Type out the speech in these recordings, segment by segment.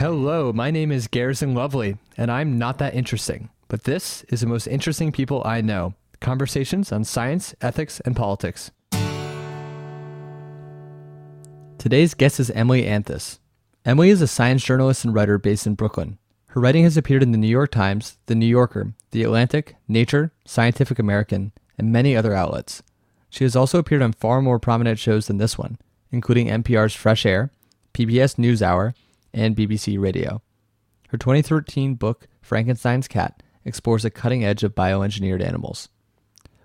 Hello, my name is Garrison Lovely, and I'm not that interesting. But this is the most interesting people I know conversations on science, ethics, and politics. Today's guest is Emily Anthes. Emily is a science journalist and writer based in Brooklyn. Her writing has appeared in the New York Times, The New Yorker, The Atlantic, Nature, Scientific American, and many other outlets. She has also appeared on far more prominent shows than this one, including NPR's Fresh Air, PBS NewsHour, and BBC Radio. Her 2013 book, Frankenstein's Cat, explores the cutting edge of bioengineered animals.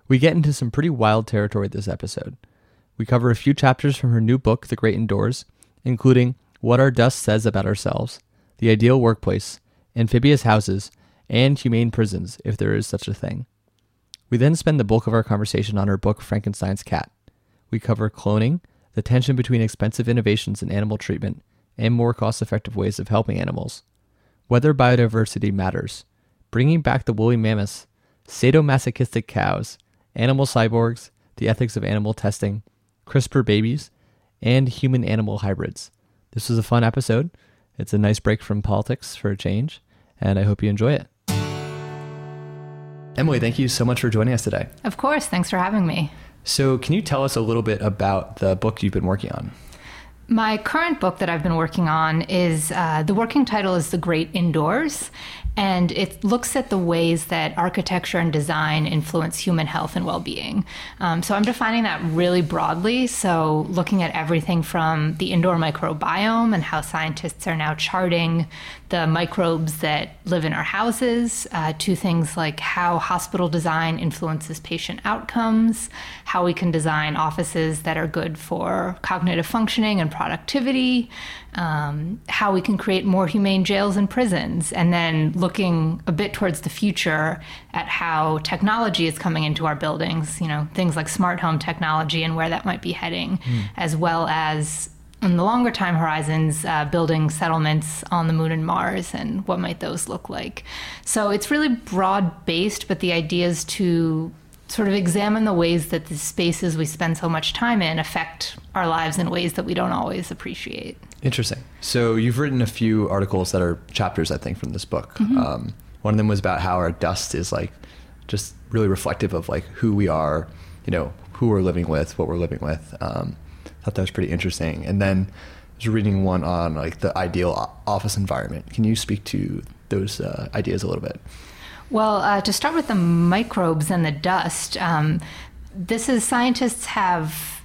We get into some pretty wild territory this episode. We cover a few chapters from her new book, The Great Indoors, including What Our Dust Says About Ourselves, The Ideal Workplace, Amphibious Houses, and Humane Prisons, if there is such a thing. We then spend the bulk of our conversation on her book, Frankenstein's Cat. We cover cloning, the tension between expensive innovations in animal treatment and more cost effective ways of helping animals, whether biodiversity matters, bringing back the woolly mammoths, sadomasochistic cows, animal cyborgs, the ethics of animal testing, CRISPR babies, and human animal hybrids. This was a fun episode. It's a nice break from politics for a change, and I hope you enjoy it. Emily, thank you so much for joining us today. Of course. Thanks for having me. So, can you tell us a little bit about the book you've been working on? My current book that I've been working on is uh, the working title is The Great Indoors, and it looks at the ways that architecture and design influence human health and well being. Um, so I'm defining that really broadly. So, looking at everything from the indoor microbiome and how scientists are now charting the microbes that live in our houses, uh, to things like how hospital design influences patient outcomes, how we can design offices that are good for cognitive functioning and productivity, um, how we can create more humane jails and prisons, and then looking a bit towards the future at how technology is coming into our buildings, you know, things like smart home technology and where that might be heading, mm. as well as in the longer time horizons, uh, building settlements on the moon and Mars and what might those look like. So it's really broad based, but the idea is to sort of examine the ways that the spaces we spend so much time in affect our lives in ways that we don't always appreciate. Interesting. So you've written a few articles that are chapters, I think, from this book. Mm-hmm. Um, one of them was about how our dust is like just really reflective of like who we are, you know, who we're living with, what we're living with. Um, thought that was pretty interesting. And then I was reading one on like the ideal office environment. Can you speak to those uh, ideas a little bit? Well, uh, to start with the microbes and the dust, um, this is scientists have.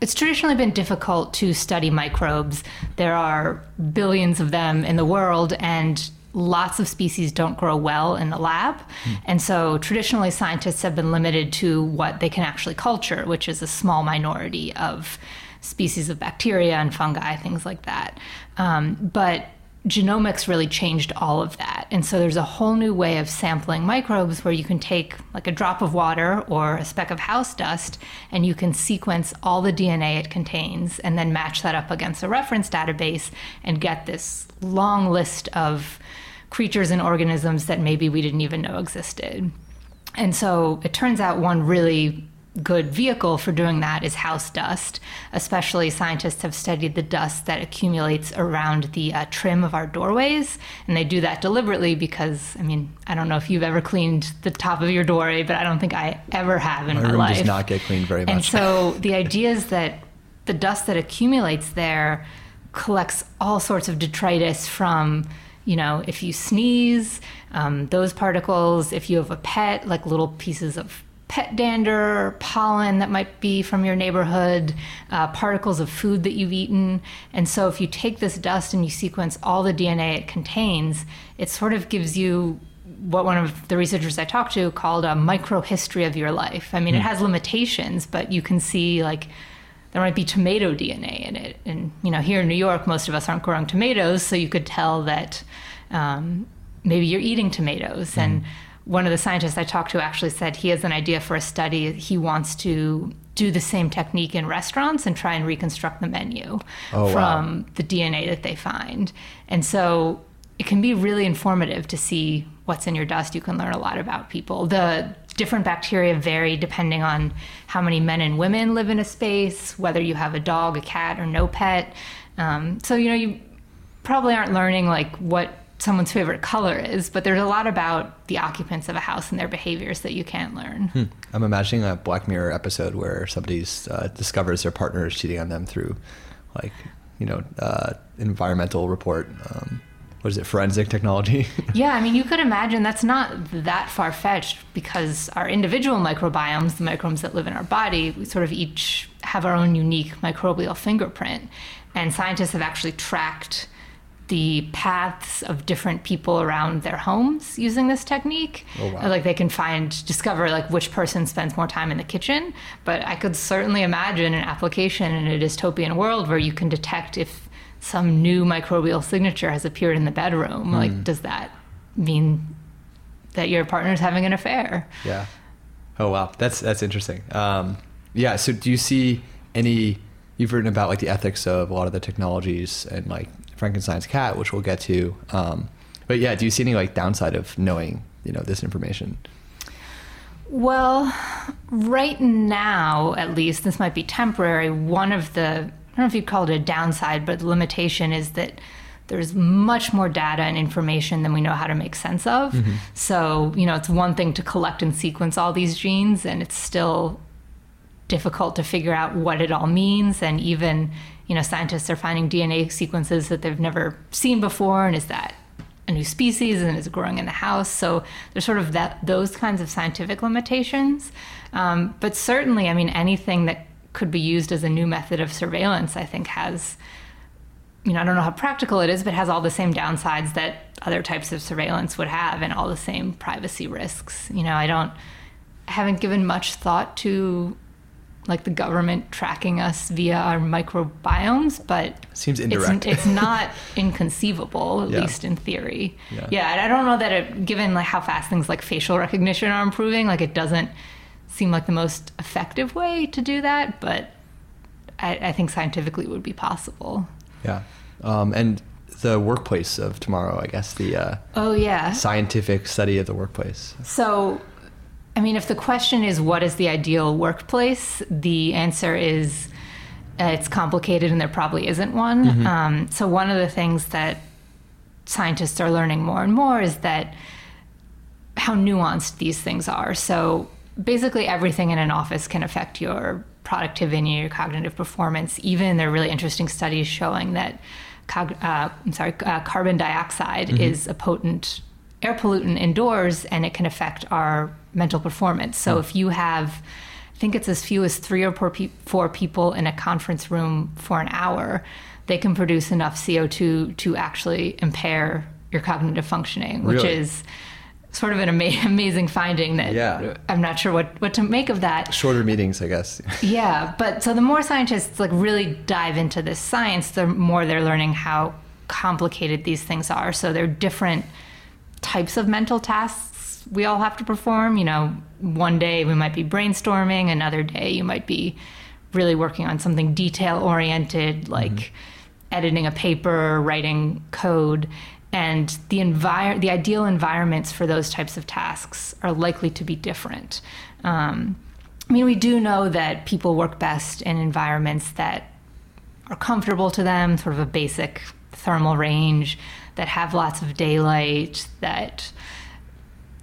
It's traditionally been difficult to study microbes. There are billions of them in the world, and lots of species don't grow well in the lab. Mm. And so traditionally, scientists have been limited to what they can actually culture, which is a small minority of species of bacteria and fungi, things like that. Um, but genomics really changed all of that. And so there's a whole new way of sampling microbes where you can take like a drop of water or a speck of house dust and you can sequence all the DNA it contains and then match that up against a reference database and get this long list of creatures and organisms that maybe we didn't even know existed. And so it turns out one really good vehicle for doing that is house dust. Especially, scientists have studied the dust that accumulates around the uh, trim of our doorways, and they do that deliberately because, I mean, I don't know if you've ever cleaned the top of your doorway, but I don't think I ever have in my, my room life. does not get cleaned very much. And so the idea is that the dust that accumulates there collects all sorts of detritus from you know, if you sneeze, um, those particles, if you have a pet, like little pieces of pet dander, pollen that might be from your neighborhood, uh, particles of food that you've eaten. And so, if you take this dust and you sequence all the DNA it contains, it sort of gives you what one of the researchers I talked to called a microhistory of your life. I mean, mm. it hmm. has limitations, but you can see like there might be tomato DNA in it. And you know, here in New York, most of us aren't growing tomatoes, so you could tell that um, maybe you're eating tomatoes. Mm. And one of the scientists I talked to actually said he has an idea for a study. He wants to do the same technique in restaurants and try and reconstruct the menu oh, from wow. the DNA that they find. And so it can be really informative to see what's in your dust. You can learn a lot about people. The different bacteria vary depending on how many men and women live in a space, whether you have a dog, a cat, or no pet. Um, so, you know, you probably aren't learning like what someone's favorite color is, but there's a lot about the occupants of a house and their behaviors that you can't learn. Hmm. I'm imagining a Black Mirror episode where somebody uh, discovers their partner is cheating on them through, like, you know, uh, environmental report. Um, what is it, forensic technology? yeah, I mean, you could imagine that's not that far fetched because our individual microbiomes, the microbes that live in our body, we sort of each have our own unique microbial fingerprint. And scientists have actually tracked the paths of different people around their homes using this technique. Oh, wow. Like they can find, discover like which person spends more time in the kitchen. But I could certainly imagine an application in a dystopian world where you can detect if some new microbial signature has appeared in the bedroom. Mm. Like, does that mean that your partner's having an affair? Yeah. Oh wow, that's that's interesting. Um, yeah. So do you see any? You've written about like the ethics of a lot of the technologies and like Frankenstein's cat, which we'll get to. Um, but yeah, do you see any like downside of knowing you know this information? Well, right now, at least, this might be temporary. One of the I don't know if you'd call it a downside, but the limitation is that there's much more data and information than we know how to make sense of. Mm-hmm. So, you know, it's one thing to collect and sequence all these genes, and it's still difficult to figure out what it all means. And even you know, scientists are finding DNA sequences that they've never seen before, and is that a new species and is growing in the house? So there's sort of that those kinds of scientific limitations. Um, but certainly, I mean, anything that could be used as a new method of surveillance, I think, has you know, I don't know how practical it is, but has all the same downsides that other types of surveillance would have and all the same privacy risks. You know, I don't I haven't given much thought to like the government tracking us via our microbiomes, but seems indirect. It's, it's not inconceivable, at yeah. least in theory. Yeah. yeah, I don't know that it, given like how fast things like facial recognition are improving, like it doesn't seem like the most effective way to do that, but I, I think scientifically it would be possible. Yeah, um, and the workplace of tomorrow, I guess the uh, oh yeah scientific study of the workplace. So I mean, if the question is what is the ideal workplace, the answer is uh, it's complicated and there probably isn't one. Mm-hmm. Um, so, one of the things that scientists are learning more and more is that how nuanced these things are. So, basically, everything in an office can affect your productivity your cognitive performance. Even there are really interesting studies showing that. Cog- uh, I'm sorry, uh, carbon dioxide mm-hmm. is a potent air pollutant indoors and it can affect our mental performance. So hmm. if you have, I think it's as few as three or four, pe- four people in a conference room for an hour, they can produce enough CO2 to actually impair your cognitive functioning, which is sort of an ama- amazing finding that yeah. I'm not sure what, what to make of that. Shorter meetings, I guess. yeah, but so the more scientists like really dive into this science, the more they're learning how complicated these things are. So they're different types of mental tasks we all have to perform. You know, one day we might be brainstorming, another day you might be really working on something detail oriented, like mm-hmm. editing a paper, writing code. And the envir- the ideal environments for those types of tasks are likely to be different. Um, I mean, we do know that people work best in environments that are comfortable to them, sort of a basic thermal range, that have lots of daylight, that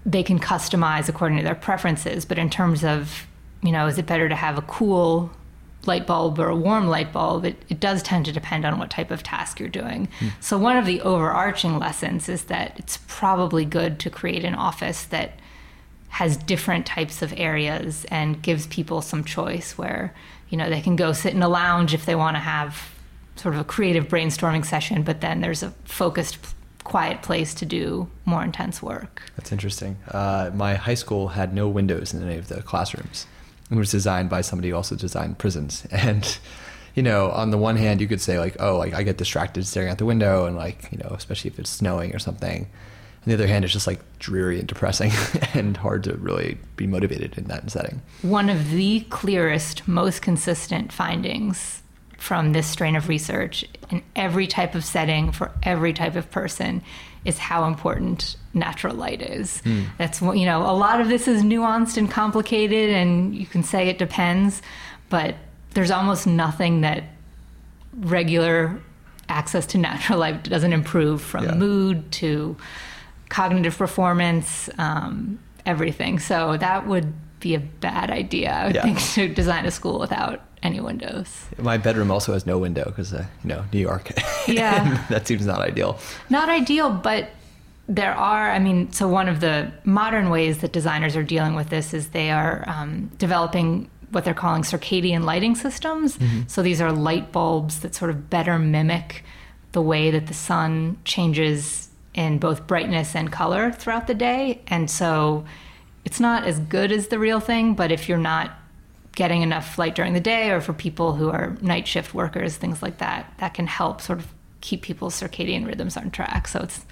they can customize according to their preferences. But in terms of, you know, is it better to have a cool light bulb or a warm light bulb, it, it does tend to depend on what type of task you're doing. Mm. So, one of the overarching lessons is that it's probably good to create an office that has different types of areas and gives people some choice where, you know, they can go sit in a lounge if they want to have sort of a creative brainstorming session, but then there's a focused quiet place to do more intense work. That's interesting. Uh, my high school had no windows in any of the classrooms. It was designed by somebody who also designed prisons. And, you know, on the one hand, you could say, like, oh, like I get distracted staring out the window, and, like, you know, especially if it's snowing or something. On the other hand, it's just like dreary and depressing and hard to really be motivated in that setting. One of the clearest, most consistent findings from this strain of research in every type of setting for every type of person is how important natural light is. Mm. That's you know a lot of this is nuanced and complicated and you can say it depends, but there's almost nothing that regular access to natural light doesn't improve from Yeah. mood to cognitive performance, um, everything. So that would be a bad idea, I would Yeah. think, to design a school without any windows. My bedroom also has no window because, uh, you know, New York. Yeah. that seems not ideal. Not ideal, but there are, I mean, so one of the modern ways that designers are dealing with this is they are um, developing what they're calling circadian lighting systems. So these are light bulbs that sort of better mimic the way that the sun changes in both brightness and color throughout the day. And so it's not as good as the real thing, but if you're not getting enough light during the day or for people who are night shift workers, things like that, that can help sort of keep people's circadian rhythms on track. So it's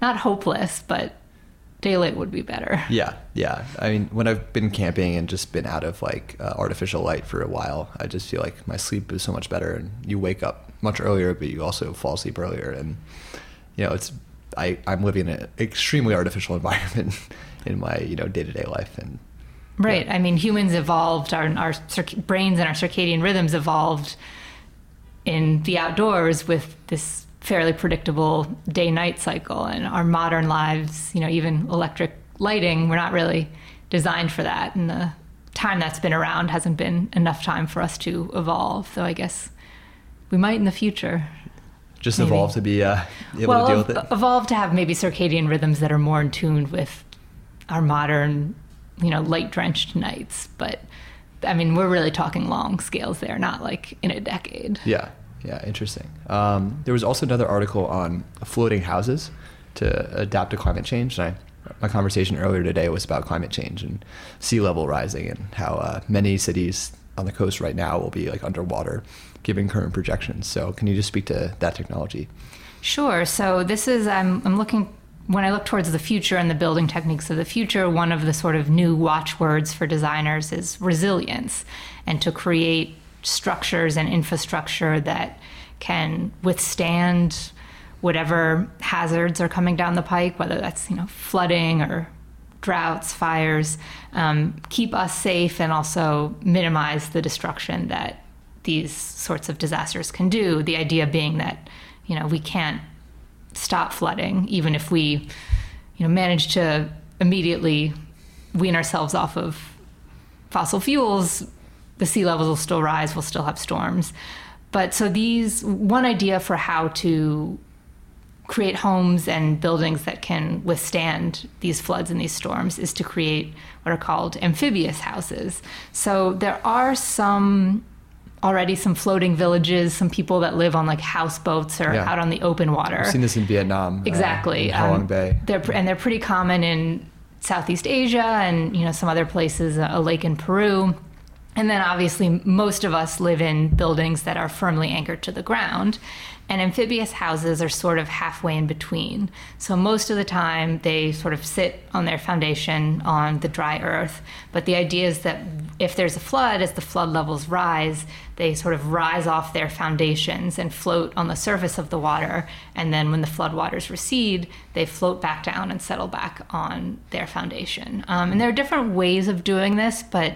not hopeless, but daylight would be better. Yeah, yeah. I mean, when I've been camping and just been out of like uh, artificial light for a while, I just feel like my sleep is so much better, and you wake up much earlier, but you also fall asleep earlier, and you know, it's I I'm living in an extremely artificial environment in my you know day to day life, and Right. I mean, humans evolved, our, our circ- brains and our circadian rhythms evolved in the outdoors with this fairly predictable day night cycle. And our modern lives, you know, even electric lighting, we're not really designed for that. And the time that's been around hasn't been enough time for us to evolve. So I guess we might in the future. just Maybe. evolve to be uh, able well, to deal with it. evolve to have maybe circadian rhythms that are more in tune with our modern, you know, light drenched nights. But I mean, we're really talking long scales there, not like in a decade. Yeah, yeah, interesting. Um, there was also another article on floating houses to adapt to climate change. And I, my conversation earlier today was about climate change and sea level rising and how uh, many cities on the coast right now will be like underwater, given current projections. So, can you just speak to that technology? Sure. So this is I'm I'm looking when I look towards the future and the building techniques of the future, one of the sort of new watchwords for designers is resilience and to create structures and infrastructure that can withstand whatever hazards are coming down the pike, whether that's, you know, flooding or droughts, fires, um, keep us safe and also minimize the destruction that these sorts of disasters can do. The idea being that, you know, we can't stop flooding, even if we, you know, manage to immediately wean ourselves off of fossil fuels, the sea levels will still rise, we'll still have storms. But so these one idea for how to create homes and buildings that can withstand these floods and these storms is to create what are called amphibious houses. So there are some already some floating villages, some people that live on like houseboats or Yeah. out on the open water. I've seen this in Vietnam. uh, Exactly. Halong Um, Bay. They're and they're pretty common in Southeast Asia and you know some other places, a lake in Peru. And then obviously most of us live in buildings that are firmly anchored to the ground. And amphibious houses are sort of halfway in between. So most of the time they sort of sit on their foundation on the dry earth. But the idea is that if there's a flood, as the flood levels rise, they sort of rise off their foundations and float on the surface of the water. And then when the floodwaters recede, they float back down and settle back on their foundation. Um, and there are different ways of doing this, but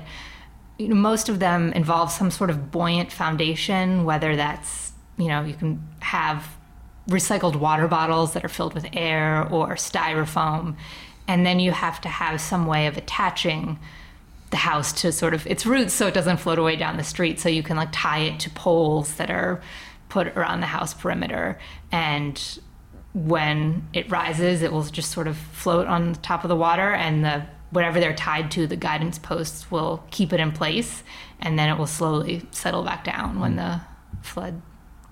you know, most of them involve some sort of buoyant foundation, whether that's, you know, you can have recycled water bottles that are filled with air or styrofoam. And then you have to have some way of attaching the house to sort of its roots so it doesn't float away down the street. So you can like tie it to poles that are put around the house perimeter. And when it rises, it will just sort of float on the top of the water and the whatever they're tied to, the guidance posts will keep it in place and then it will slowly settle back down when hmm. the flood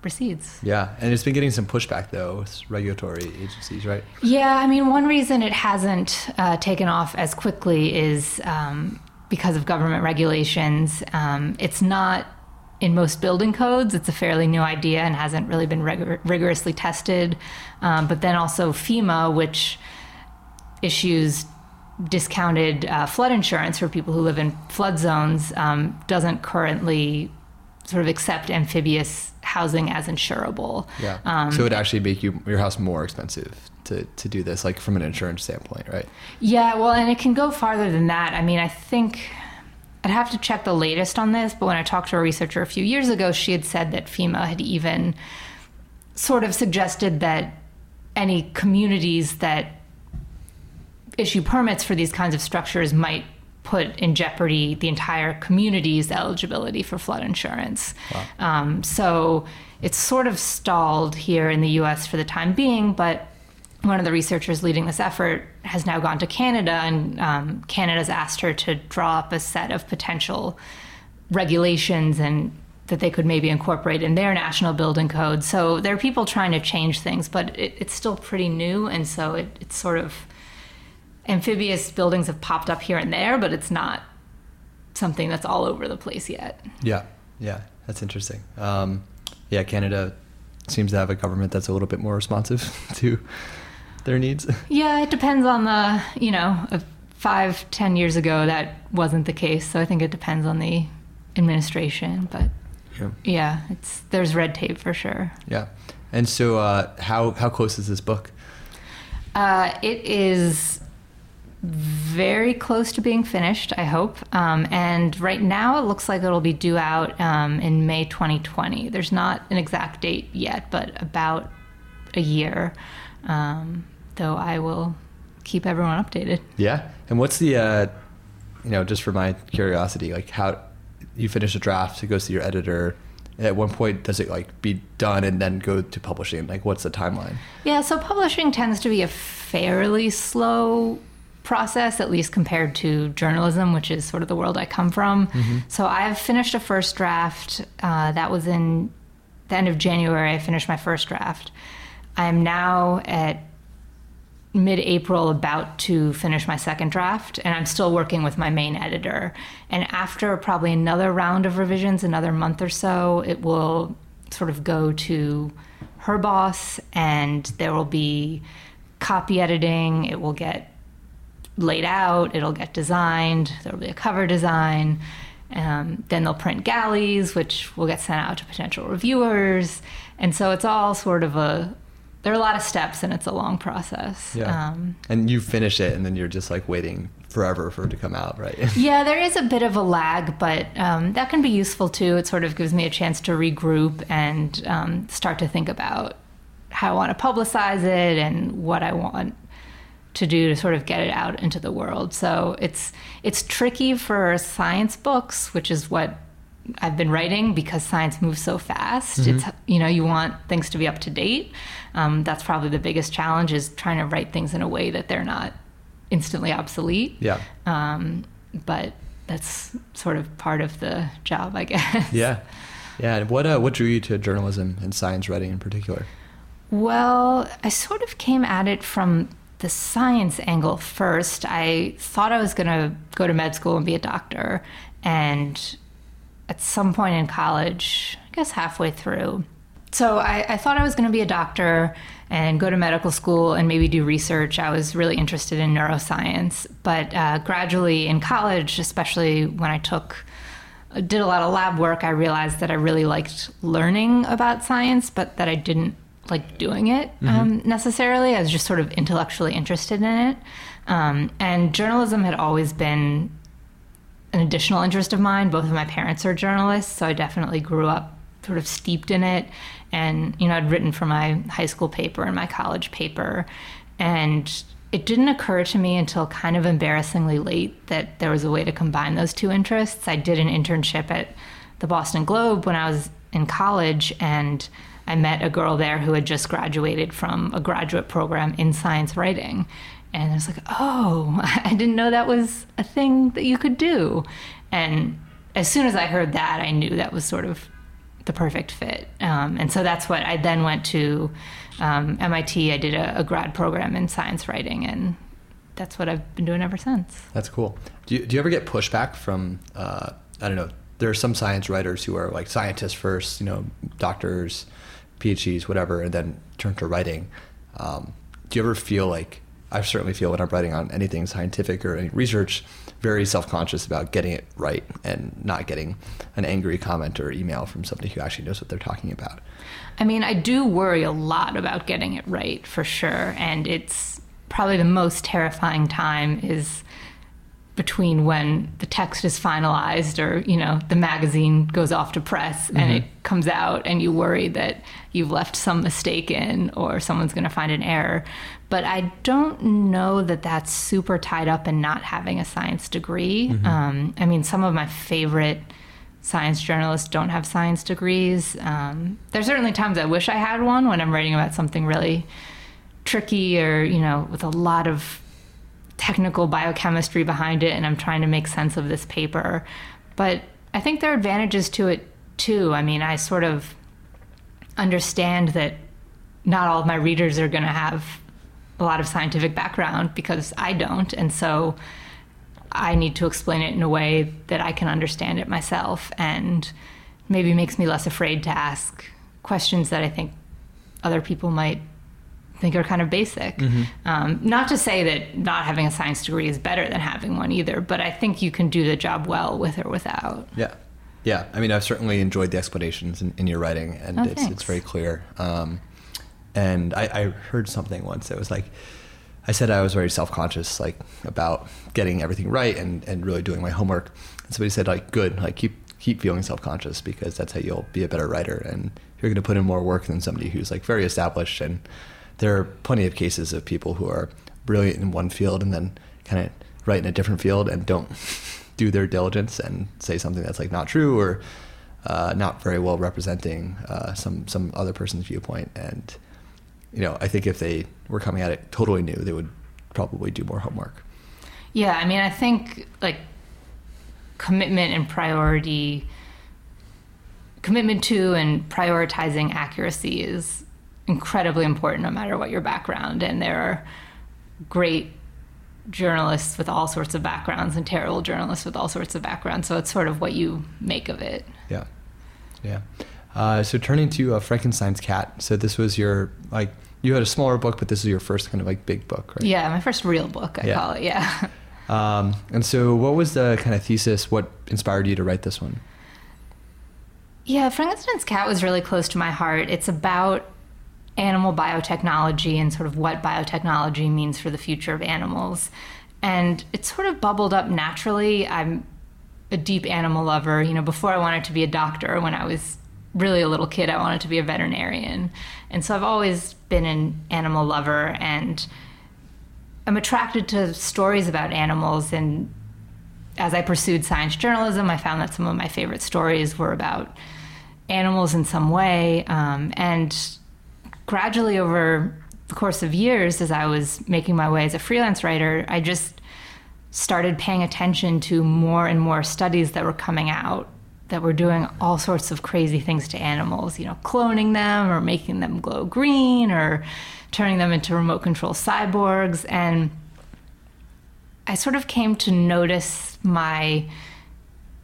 recedes. Yeah, and it's been getting some pushback though with regulatory agencies, right? Yeah, I mean, one reason it hasn't uh, taken off as quickly is um, because of government regulations. Um, it's not in most building codes. It's a fairly new idea and hasn't really been rigor- rigorously tested. Um, but then also FEMA, which issues discounted uh, flood insurance for people who live in flood zones, um, doesn't currently sort of accept amphibious housing as insurable. Yeah. Um, so it would actually make you your house more expensive to, to do this, like from an insurance standpoint, right? Yeah, well, and it can go farther than that. I mean, I think I'd have to check the latest on this, but when I talked to a researcher a few years ago, she had said that FEMA had even sort of suggested that any communities that issue permits for these kinds of structures might put in jeopardy the entire community's eligibility for flood insurance. Wow. Um, so it's sort of stalled here in the US for the time being, but one of the researchers leading this effort has now gone to Canada, and um, Canada's asked her to draw up a set of potential regulations and that they could maybe incorporate in their national building code. So there are people trying to change things, but it, it's still pretty new, and so it, it's sort of amphibious buildings have popped up here and there, but it's not something that's all over the place yet. Yeah, yeah, that's interesting. Um, yeah, Canada seems to have a government that's a little bit more responsive to their needs. Yeah, it depends on the, you know, five, ten years ago that wasn't the case. So I think it depends on the administration, but yeah, yeah it's there's red tape for sure. Yeah, and so uh, how how close is this book? Uh, it is very close to being finished, I hope. Um, and right now, it looks like it'll be due out um, in May 2020. There's not an exact date yet, but about a year. Um, though I will keep everyone updated. Yeah. And what's the, uh, you know, just for my curiosity, like how you finish a draft, it goes to your editor. At one point, does it like be done and then go to publishing? Like, what's the timeline? Yeah, so publishing tends to be a fairly slow process, at least compared to journalism, which is sort of the world I come from. Mm-hmm. So I've finished a first draft. Uh, that was in the end of January. I finished my first draft. I'm now at mid April about to finish my second draft, and I'm still working with my main editor. And after probably another round of revisions, another month or so, it will sort of go to her boss, and there will be copy editing. It will get laid out, it'll get designed, there'll be a cover design. Um, then they'll print galleys, which will get sent out to potential reviewers. And so it's all sort of a, there are a lot of steps and it's a long process. Yeah. Um, and you finish it and then you're just like waiting forever for it to come out, right? yeah, there is a bit of a lag, but um, that can be useful too. It sort of gives me a chance to regroup and um, start to think about how I want to publicize it and what I want to do to sort of get it out into the world. So it's it's tricky for science books, which is what I've been writing because science moves so fast. Mm-hmm. It's you know you want things to be up to date. Um, that's probably the biggest challenge is trying to write things in a way that they're not instantly obsolete. Yeah. Um, but that's sort of part of the job, I guess. Yeah. Yeah. And what uh, what drew you to journalism and science writing in particular? Well, I sort of came at it from the science angle first. I thought I was going to go to med school and be a doctor. And at some point in college, I guess halfway through, so I, I thought I was going to be a doctor and go to medical school and maybe do research. I was really interested in neuroscience. But uh, gradually in college, especially when I took did a lot of lab work, I realized that I really liked learning about science, but that I didn't like doing it mm-hmm. um, necessarily. I was just sort of intellectually interested in it. Um, and journalism had always been an additional interest of mine. Both of my parents are journalists, so I definitely grew up sort of steeped in it. And, you know, I'd written for my high school paper and my college paper. And it didn't occur to me until kind of embarrassingly late that there was a way to combine those two interests. I did an internship at the Boston Globe when I was in college, and I met a girl there who had just graduated from a graduate program in science writing. And I was like, oh, I didn't know that was a thing that you could do. And as soon as I heard that, I knew that was sort of the perfect fit. Um, and so that's what I then went to um, MIT. I did a, a, grad program in science writing, and that's what I've been doing ever since. That's cool. Do you, do you ever get pushback from, uh, I don't know, there are some science writers who are like scientists first, you know, doctors, PhDs, whatever, and then turn to writing. Um, do you ever feel like I certainly feel when I'm writing on anything scientific or any research, very self conscious about getting it right and not getting an angry comment or email from somebody who actually knows what they're talking about. I mean, I do worry a lot about getting it right for sure. And it's probably the most terrifying time is between when the text is finalized or you know the magazine goes off to press and it comes out and you worry that you've left some mistake in or someone's going to find an error. But i don't know that that's super tied up in not having a science degree. Um, i mean some of my favorite science journalists don't have science degrees. Um, there's certainly times i wish i had one when i'm writing about something really tricky or you know with a lot of technical biochemistry behind it and I'm trying to make sense of this paper. But I think there are advantages to it too. I mean, I sort of understand that not all of my readers are going to have a lot of scientific background because I don't. And so I need to explain it in a way that I can understand it myself and maybe makes me less afraid to ask questions that I think other people might think are kind of basic. Um, not to say that not having a science degree is better than having one either, but I think you can do the job well with or without. Yeah. Yeah. I mean, I've certainly enjoyed the explanations in, in your writing, and Oh, it's, thanks. it's very clear. Um, and I, I heard something once that was like, I said I was very self conscious, like about getting everything right and, and really doing my homework. And somebody said, like, good, like keep keep feeling self conscious because that's how you'll be a better writer, and you're going to put in more work than somebody who's like very established. And there are plenty of cases of people who are brilliant in one field and then kind of write in a different field and don't do their diligence and say something that's like not true or uh, not very well representing uh, some some other person's viewpoint. And you know, I think if they were coming at it totally new, they would probably do more homework. Yeah, I mean, I think like commitment and priority, commitment to and prioritizing accuracy is incredibly important no matter what your background. And there are great journalists with all sorts of backgrounds and terrible journalists with all sorts of backgrounds. So it's sort of what you make of it. Yeah, yeah. Uh, so turning to uh, Frankenstein's cat. So this was your like you had a smaller book, but this is your first kind of like big book, right? Yeah, my first real book, I Yeah. call it. Yeah. Um, and so, what was the kind of thesis? What inspired you to write this one? Yeah, Frankenstein's cat was really close to my heart. It's about animal biotechnology and sort of what biotechnology means for the future of animals. And it sort of bubbled up naturally. I'm a deep animal lover. You know, before I wanted to be a doctor, when I was really a little kid, I wanted to be a veterinarian. And so I've always been an animal lover and I'm attracted to stories about animals and as I pursued science journalism, I found that some of my favorite stories were about animals in some way. Um, and gradually, over the course of years, as I was making my way as a freelance writer, I just started paying attention to more and more studies that were coming out that were doing all sorts of crazy things to animals, you know, cloning them or making them glow green or turning them into remote control cyborgs. And I sort of came to notice my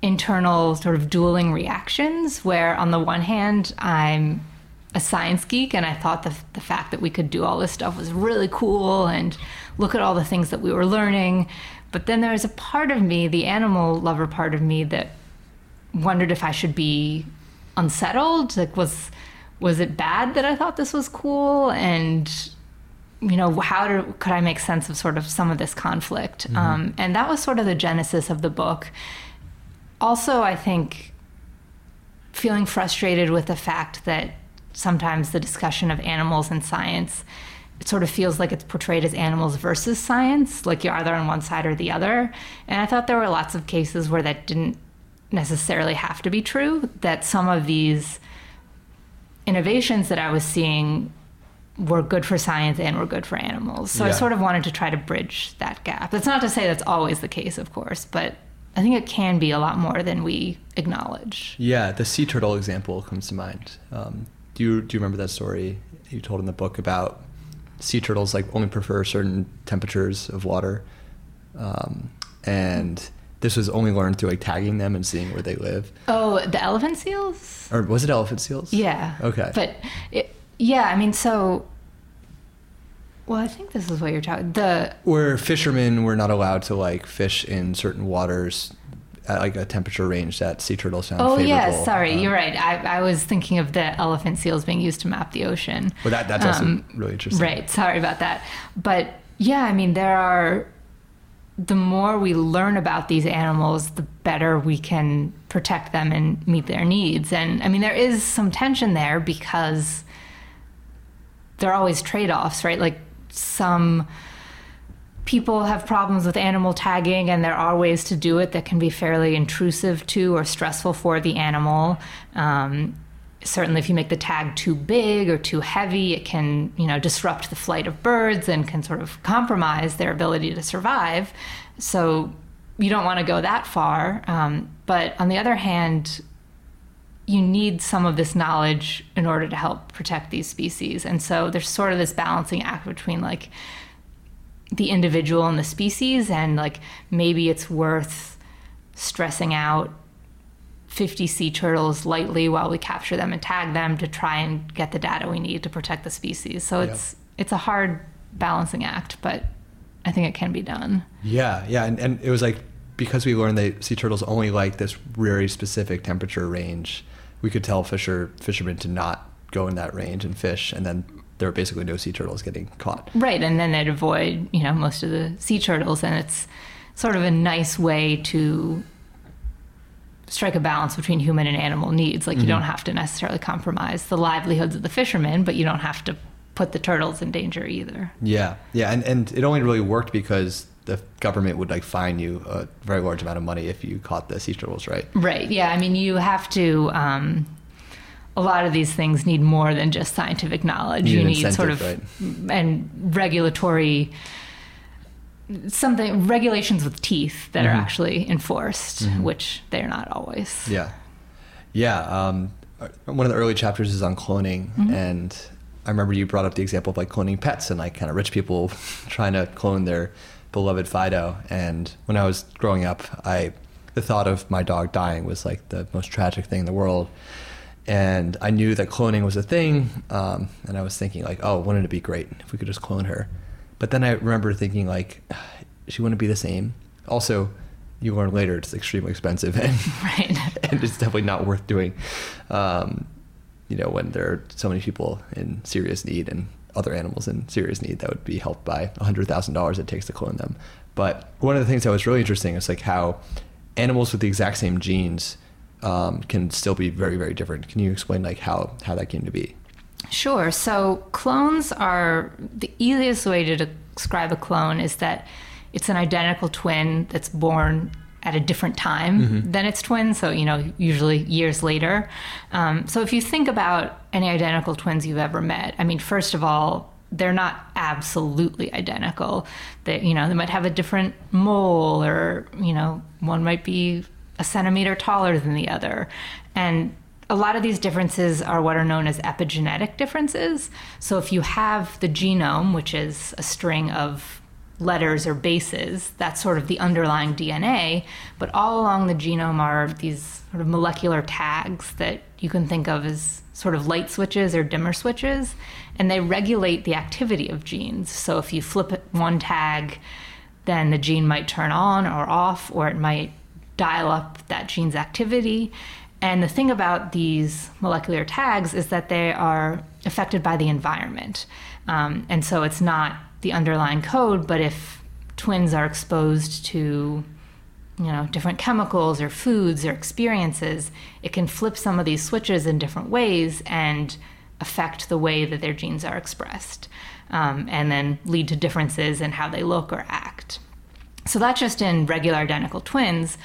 internal sort of dueling reactions, where on the one hand, I'm a science geek and I thought the, the fact that we could do all this stuff was really cool and look at all the things that we were learning. But then there was a part of me, the animal lover part of me, that wondered if I should be unsettled. Like, was was it bad that I thought this was cool? And you know, how do, could I make sense of sort of some of this conflict? Um, and that was sort of the genesis of the book. Also, I think feeling frustrated with the fact that sometimes the discussion of animals and science it sort of feels like it's portrayed as animals versus science, like you're either on one side or the other. And I thought there were lots of cases where that didn't necessarily have to be true, that some of these innovations that I was seeing were good for science and were good for animals. So I sort of wanted to try to bridge that gap. That's not to say that's always the case, of course, but I think it can be a lot more than we acknowledge. Yeah, the sea turtle example comes to mind. Um, do you do you remember that story you told in the book about sea turtles like only prefer certain temperatures of water, um, and this was only learned through like tagging them and seeing where they live. Oh, the elephant seals? Or was it elephant seals? Yeah. Okay. But it, yeah, I mean, so. Well, I think this is what you're talking. The where fishermen were not allowed to like fish in certain waters at like a temperature range that sea turtles found oh favorable. yeah, sorry, Um, you're right. I, I was thinking of the elephant seals being used to map the ocean. Well, that that's also Um, really interesting. Right. Sorry about that. But yeah, I mean, there are the more we learn about these animals, the better we can protect them and meet their needs. And I mean, there is some tension there because there are always trade offs, right? Like some people have problems with animal tagging, and there are ways to do it that can be fairly intrusive to or stressful for the animal. Um, certainly if you make the tag too big or too heavy it can you know disrupt the flight of birds and can sort of compromise their ability to survive. So you don't want to go that far. Um, but on the other hand you need some of this knowledge in order to help protect these species. And so there's sort of this balancing act between like the individual and the species and like maybe it's worth stressing out 50 sea turtles lightly while we capture them and tag them to try and get the data we need to protect the species. So it's it's a hard balancing act, but I think it can be done. Yeah, yeah, and, and it was like because we learned that sea turtles only like this very specific temperature range, we could tell fisher fishermen to not go in that range and fish, and then there are basically no sea turtles getting caught. Right, and then they'd avoid you know most of the sea turtles, and it's sort of a nice way to strike a balance between human and animal needs. Like mm-hmm. you don't have to necessarily compromise the livelihoods of the fishermen, but you don't have to put the turtles in danger either. Yeah, yeah, and and it only really worked because the government would like fine you a very large amount of money if you caught the sea turtles, right? Right. Yeah. I mean, you have to. Um, a lot of these things need more than just scientific knowledge. You, you need sort of right? and regulatory something regulations with teeth that mm-hmm. are actually enforced, mm-hmm. which they're not always. Yeah, yeah. Um, one of the early chapters is on cloning, mm-hmm. and I remember you brought up the example of like cloning pets and like kind of rich people trying to clone their beloved Fido. And when I was growing up, I the thought of my dog dying was like the most tragic thing in the world. And I knew that cloning was a thing, um, and I was thinking like, oh, wouldn't it be great if we could just clone her? But then I remember thinking like, she wouldn't be the same. Also, you learn later it's extremely expensive and right. and it's definitely not worth doing. Um, you know, when there are so many people in serious need and other animals in serious need that would be helped by hundred thousand dollars it takes to clone them. But one of the things that was really interesting is like how animals with the exact same genes um, can still be very, very different. Can you explain like how how that came to be? Sure. So clones are the easiest way to describe a clone is that it's an identical twin that's born at a different time mm-hmm. than its twin. So, you know, usually years later. Um, so, if you think about any identical twins you've ever met, I mean, first of all, they're not absolutely identical. That you know, they might have a different mole, or you know, one might be a centimeter taller than the other, and a lot of these differences are what are known as epigenetic differences. So if you have the genome, which is a string of letters or bases, that's sort of the underlying DNA, but all along the genome are these sort of molecular tags that you can think of as sort of light switches or dimmer switches, and they regulate the activity of genes. So if you flip one tag, then the gene might turn on or off, or it might dial up that gene's activity. And the thing about these molecular tags is that they are affected by the environment. Um, and so it's not the underlying code, but if twins are exposed to you know different chemicals or foods or experiences it can flip some of these switches in different ways and affect the way that their genes are expressed um, and then lead to differences in how they look or act so that's just in regular identical twins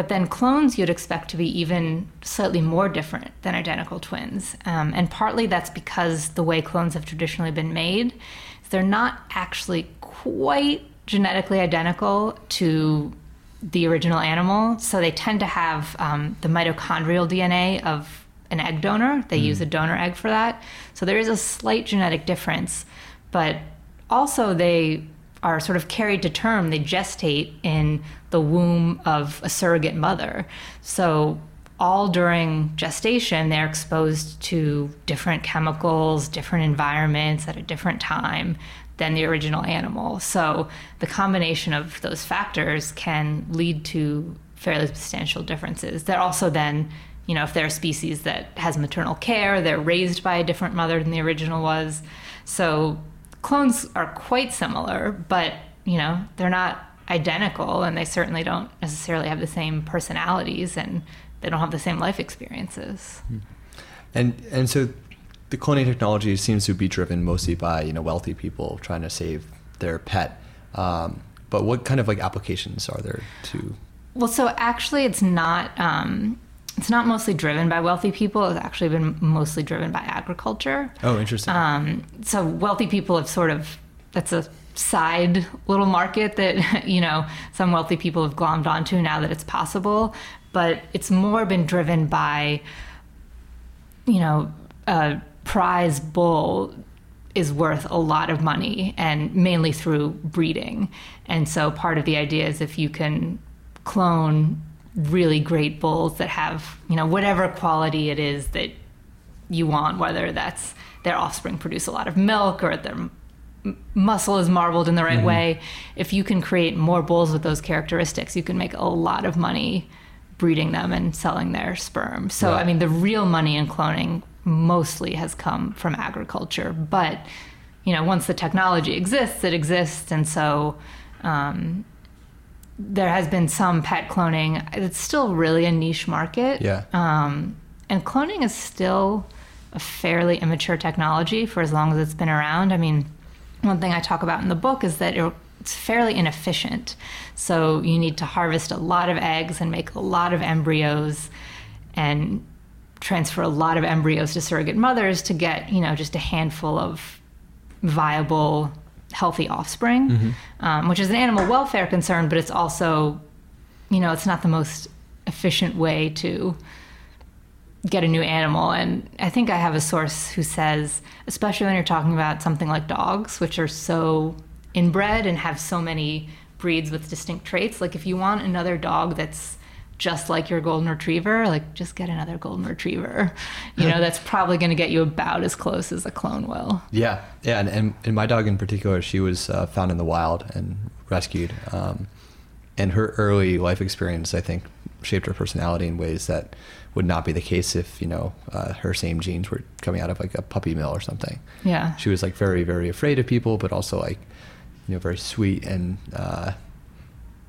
but then clones you'd expect to be even slightly more different than identical twins. Um, and partly that's because the way clones have traditionally been made, they're not actually quite genetically identical to the original animal. So they tend to have um, the mitochondrial DNA of an egg donor. They mm. use a donor egg for that. So there is a slight genetic difference, but also they are sort of carried to term, they gestate in the womb of a surrogate mother. So, all during gestation, they're exposed to different chemicals, different environments at a different time than the original animal. So, the combination of those factors can lead to fairly substantial differences. They're also then, you know, if they're a species that has maternal care, they're raised by a different mother than the original was. So, clones are quite similar, but you know they're not identical, and they certainly don't necessarily have the same personalities, and they don't have the same life experiences. And and so the cloning technology seems to be driven mostly by you know wealthy people trying to save their pet. Um, but what kind of like applications are there to? Well, so actually, it's not. Um, it's not mostly driven by wealthy people. It's actually been mostly driven by agriculture. Oh, interesting. Um, so wealthy people have sort of that's a side little market that you know some wealthy people have glommed onto now that it's possible. But it's more been driven by you know a prize bull is worth a lot of money and mainly through breeding. And so part of the idea is if you can clone really great bulls that have, you know, whatever quality it is that you want, whether that's their offspring produce a lot of milk or their muscle is marbled in the right mm-hmm. way, if you can create more bulls with those characteristics, you can make a lot of money breeding them and selling their sperm. So, right. I mean, the real money in cloning mostly has come from agriculture. But you know, once the technology exists, it exists, and so um, there has been some pet cloning. It's still really a niche market. Yeah. Um, and cloning is still a fairly immature technology for as long as it's been around. I mean, one thing I talk about in the book is that it's fairly inefficient. So you need to harvest a lot of eggs and make a lot of embryos and transfer a lot of embryos to surrogate mothers to get, you know, just a handful of viable, healthy offspring, mm-hmm. um, which is an animal welfare concern, but it's also, you know, it's not the most efficient way to get a new animal. And I think I have a source who says, especially when you're talking about something like dogs, which are so inbred and have so many breeds with distinct traits, like if you want another dog that's just like your golden retriever, like just get another golden retriever. You know, that's probably going to get you about as close as a clone will. Yeah, yeah, and and, and my dog in particular, she was uh, found in the wild and rescued. Um, and her early life experience, I think, shaped her personality in ways that would not be the case if you know uh, her same genes were coming out of like a puppy mill or something. Yeah, she was like very very afraid of people, but also like you know very sweet and uh,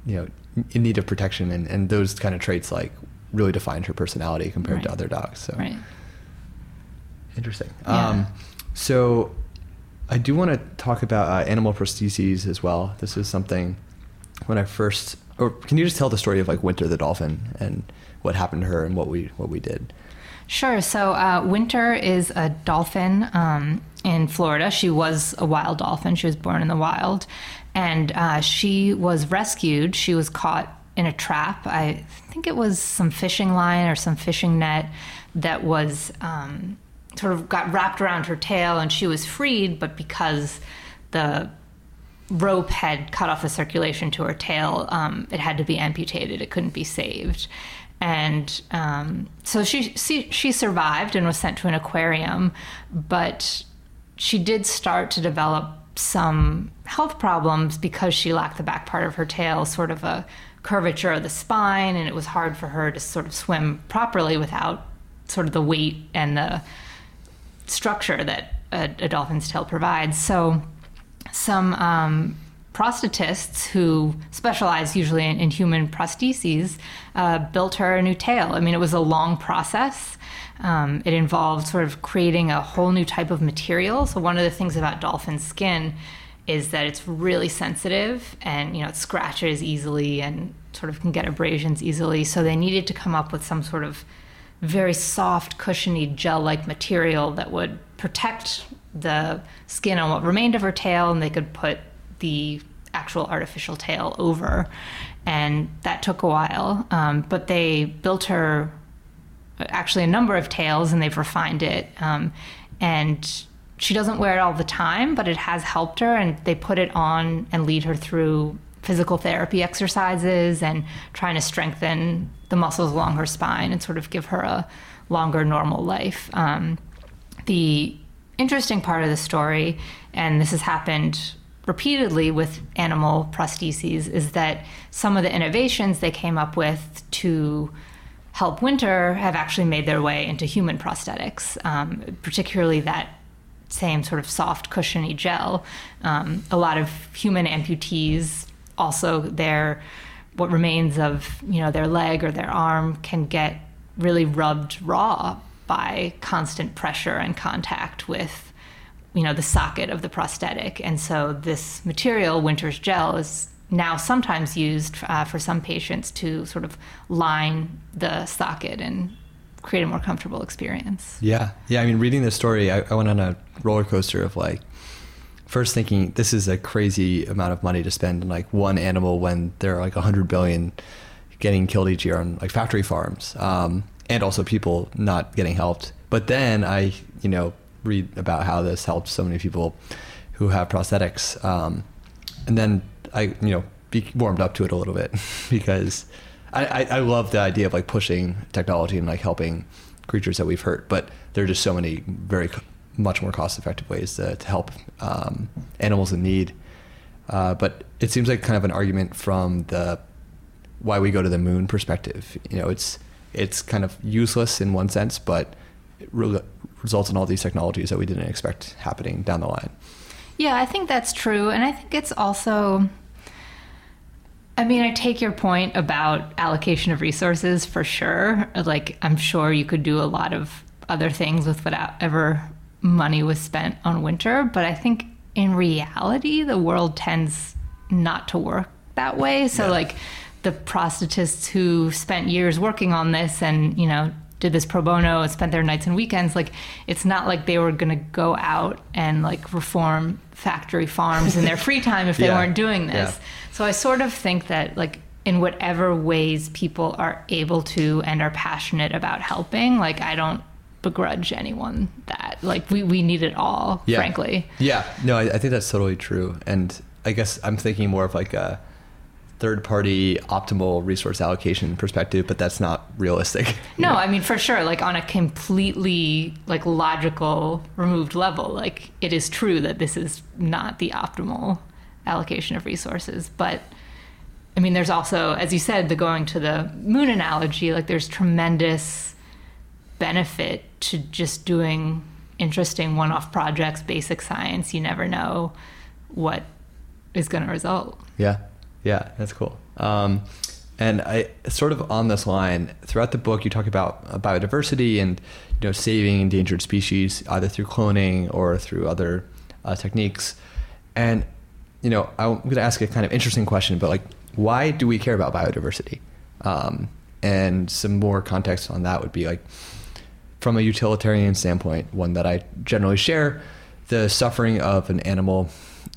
you know in need of protection, and, and those kind of traits like really defined her personality compared right. to other dogs. So right. interesting. Yeah. Um, so I do want to talk about uh, animal prostheses as well. This is something when I first, or can you just tell the story of like Winter the dolphin and what happened to her and what we what we did? Sure. So uh, Winter is a dolphin um, in Florida. She was a wild dolphin. She was born in the wild, and uh, she was rescued. She was caught in a trap. I think it was some fishing line or some fishing net that was um, sort of got wrapped around her tail, and she was freed. But because the rope had cut off the circulation to her tail, um, it had to be amputated. It couldn't be saved. And um, so she, she she survived and was sent to an aquarium, but she did start to develop some health problems because she lacked the back part of her tail, sort of a curvature of the spine, and it was hard for her to sort of swim properly without sort of the weight and the structure that a, a dolphin's tail provides. So, some um, prosthetists who specialize usually in, in human prostheses uh, built her a new tail. I mean, it was a long process. Um, it involved sort of creating a whole new type of material. So one of the things about dolphin skin is that it's really sensitive and you know it scratches easily and sort of can get abrasions easily. So they needed to come up with some sort of very soft, cushiony, gel-like material that would protect the skin on what remained of her tail, and they could put the actual artificial tail over. And that took a while, um, but they built her actually a number of tails and they've refined it. Um, and she doesn't wear it all the time, but it has helped her. And they put it on and lead her through physical therapy exercises and trying to strengthen the muscles along her spine and sort of give her a longer normal life. Um, the interesting part of the story, and this has happened repeatedly with animal prostheses, is that some of the innovations they came up with to help winter have actually made their way into human prosthetics, um, particularly that same sort of soft, cushiony gel. Um, a lot of human amputees also their what remains of you know their leg or their arm can get really rubbed raw by constant pressure and contact with you know the socket of the prosthetic. And so this material winter's gel is now sometimes used uh, for some patients to sort of line the socket and create a more comfortable experience. Yeah. Yeah i mean reading this story I, I went on a roller coaster of like first thinking this is a crazy amount of money to spend on like one animal when there are like 100 billion getting killed each year on like factory farms um, and also people not getting helped. But then i you know read about how this helped so many people who have prosthetics um, and then i you know be warmed up to it a little bit because I, I, I love the idea of like pushing technology and like helping creatures that we've hurt but there are just so many very much more cost effective ways to, to help um, animals in need. Uh, but it seems like kind of an argument from the why we go to the moon perspective. You know, it's it's kind of useless in one sense, but it re- results in all these technologies that we didn't expect happening down the line. Yeah, I think that's true, and I think it's also. I mean, I take your point about allocation of resources for sure. Like, I'm sure you could do a lot of other things with whatever money was spent on winter, but I think in reality, the world tends not to work that way. So, yeah. like, the prosthetists who spent years working on this and, you know, did this pro bono and spent their nights and weekends, like, it's not like they were going to go out and, like, reform factory farms in their free time if they yeah. weren't doing this. Yeah. So, I sort of think that, like, in whatever ways people are able to and are passionate about helping, like, I don't begrudge anyone that. Like we, we need it all, yeah. frankly. Yeah. No, I, I, think that's totally true. And I guess I'm thinking more of like a third party optimal resource allocation perspective, but that's not realistic. No, know? I mean for sure, like on a completely like logical removed level, like it is true that this is not the optimal allocation of resources. But I mean there's also, as you said, the going to the moon analogy, like there's tremendous benefit to just doing interesting one off projects, basic science. You never know what is going to result. Yeah. Yeah. That's cool. Um, and I sort of on this line throughout the book, you talk about biodiversity and you know saving endangered species either through cloning or through other uh, techniques. And you know, I'm going to ask a kind of interesting question, but like, why do we care about biodiversity? Um, and some more context on that would be like, from a utilitarian standpoint, one that I generally share, the suffering of an animal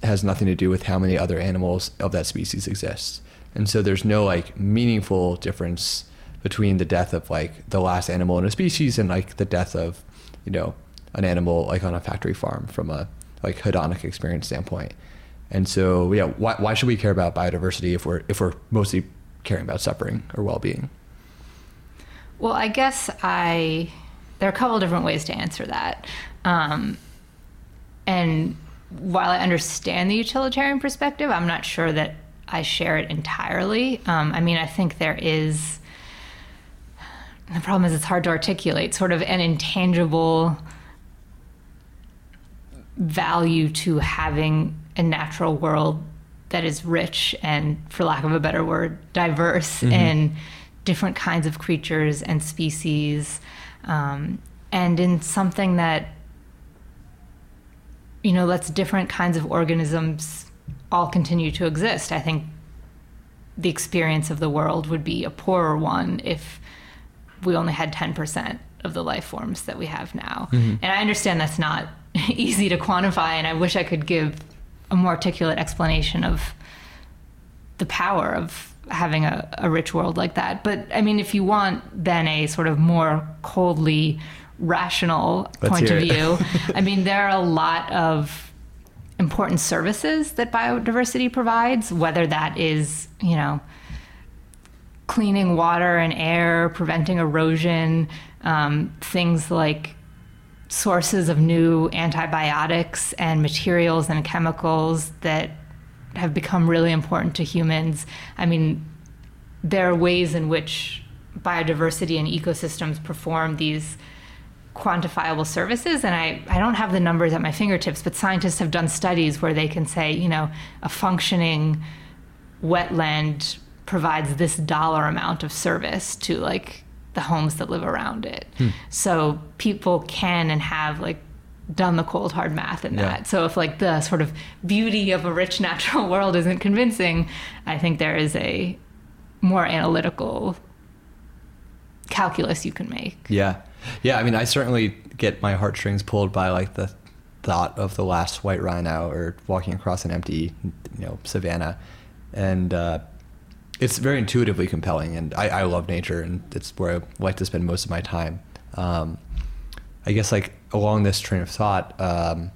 has nothing to do with how many other animals of that species exist. And so there's no like meaningful difference between the death of like the last animal in a species and like the death of, you know, an animal like on a factory farm from a like hedonic experience standpoint. And so yeah, why, why should we care about biodiversity if we're if we're mostly caring about suffering or well-being? Well, I guess I there are a couple different ways to answer that. Um, and while I understand the utilitarian perspective, I'm not sure that I share it entirely. Um, I mean, I think there is. The problem is it's hard to articulate, sort of an intangible value to having a natural world that is rich and, for lack of a better word, diverse mm-hmm. in different kinds of creatures and species um, and in something that you know lets different kinds of organisms all continue to exist. I think the experience of the world would be a poorer one if we only had 10% of the life forms that we have now. Mm-hmm. And I understand that's not easy to quantify, and I wish I could give a more articulate explanation of the power of having a, a rich world like that. But I mean, if you want then a sort of more coldly rational Let's point of view, I mean, there are a lot of important services that biodiversity provides, whether that is, you know, cleaning water and air, preventing erosion, um, things like sources of new antibiotics and materials and chemicals that have become really important to humans. I mean, there are ways in which biodiversity and ecosystems perform these quantifiable services and I, I don't have the numbers at my fingertips but scientists have done studies where they can say you know a functioning wetland provides this dollar amount of service to like the homes that live around it. Hmm. So people can and have like done the cold hard math in Yeah. that. So if like the sort of beauty of a rich natural world isn't convincing, I think there is a more analytical calculus you can make. Yeah. Yeah. I mean, I certainly get my heartstrings pulled by like the thought of the last white rhino or walking across an empty, you know, savannah. And, uh, it's very intuitively compelling and I, I love nature and it's where I like to spend most of my time. Um, I guess like along this train of thought, um,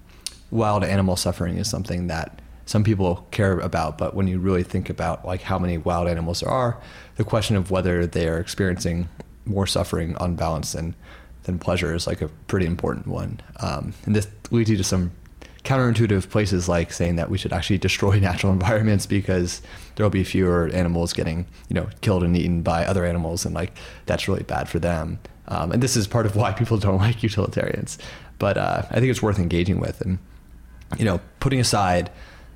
wild animal suffering is something that some people care about, but when you really think about like how many wild animals there are, the question of whether they are experiencing more suffering on balance than than pleasure is like a pretty important one. Um, and this leads you to some counterintuitive places like saying that we should actually destroy natural environments because there'll be fewer animals getting you know killed and eaten by other animals and like that's really bad for them um, and this is part of why people don't like utilitarians but uh, i think it's worth engaging with and you know putting aside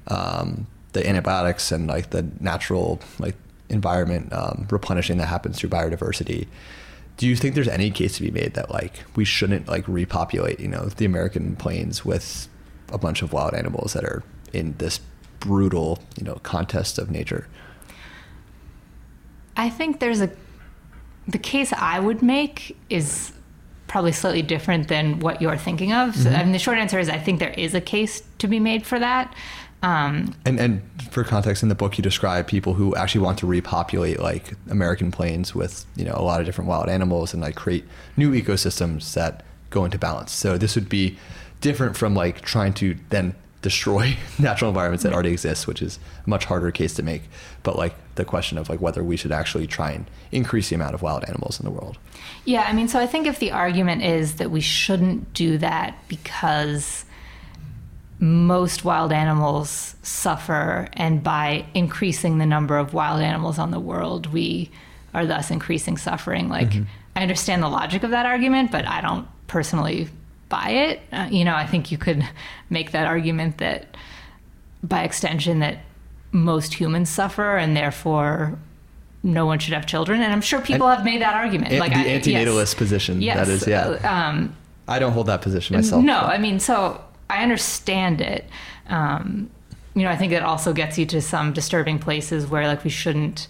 um, the antibiotics and like the natural like environment um, replenishing that happens through biodiversity do you think there's any case to be made that like we shouldn't like repopulate you know the american plains with a bunch of wild animals that are in this brutal you know contest of nature I think there's a the case I would make is probably slightly different than what you're thinking of. So, mm-hmm. I mean, the short answer is I think there is a case to be made for that. Um, and and for context in the book you describe people who actually want to repopulate like american plains with you know a lot of different wild animals and like create new ecosystems that go into balance. So this would be different from like trying to then destroy natural environments that already exist which is a much harder case to make. But like the question of like whether we should actually try and increase the amount of wild animals in the world. Yeah, I mean, so I think if the argument is that we shouldn't do that because most wild animals suffer, and by increasing the number of wild animals on the world, we are thus increasing suffering. Like, I understand the logic of that argument, but I don't personally buy it. Uh, you know, I think you could make that argument that by extension, that most humans suffer, and therefore no one should have children. And I'm sure people And- have made that argument. An- like the I- yes. position Yes. that is yeah Uh, Um, i don't hold that position myself no, but- I mean, so I understand it. Um, you know, I think it also gets you to some disturbing places where, like, we shouldn't,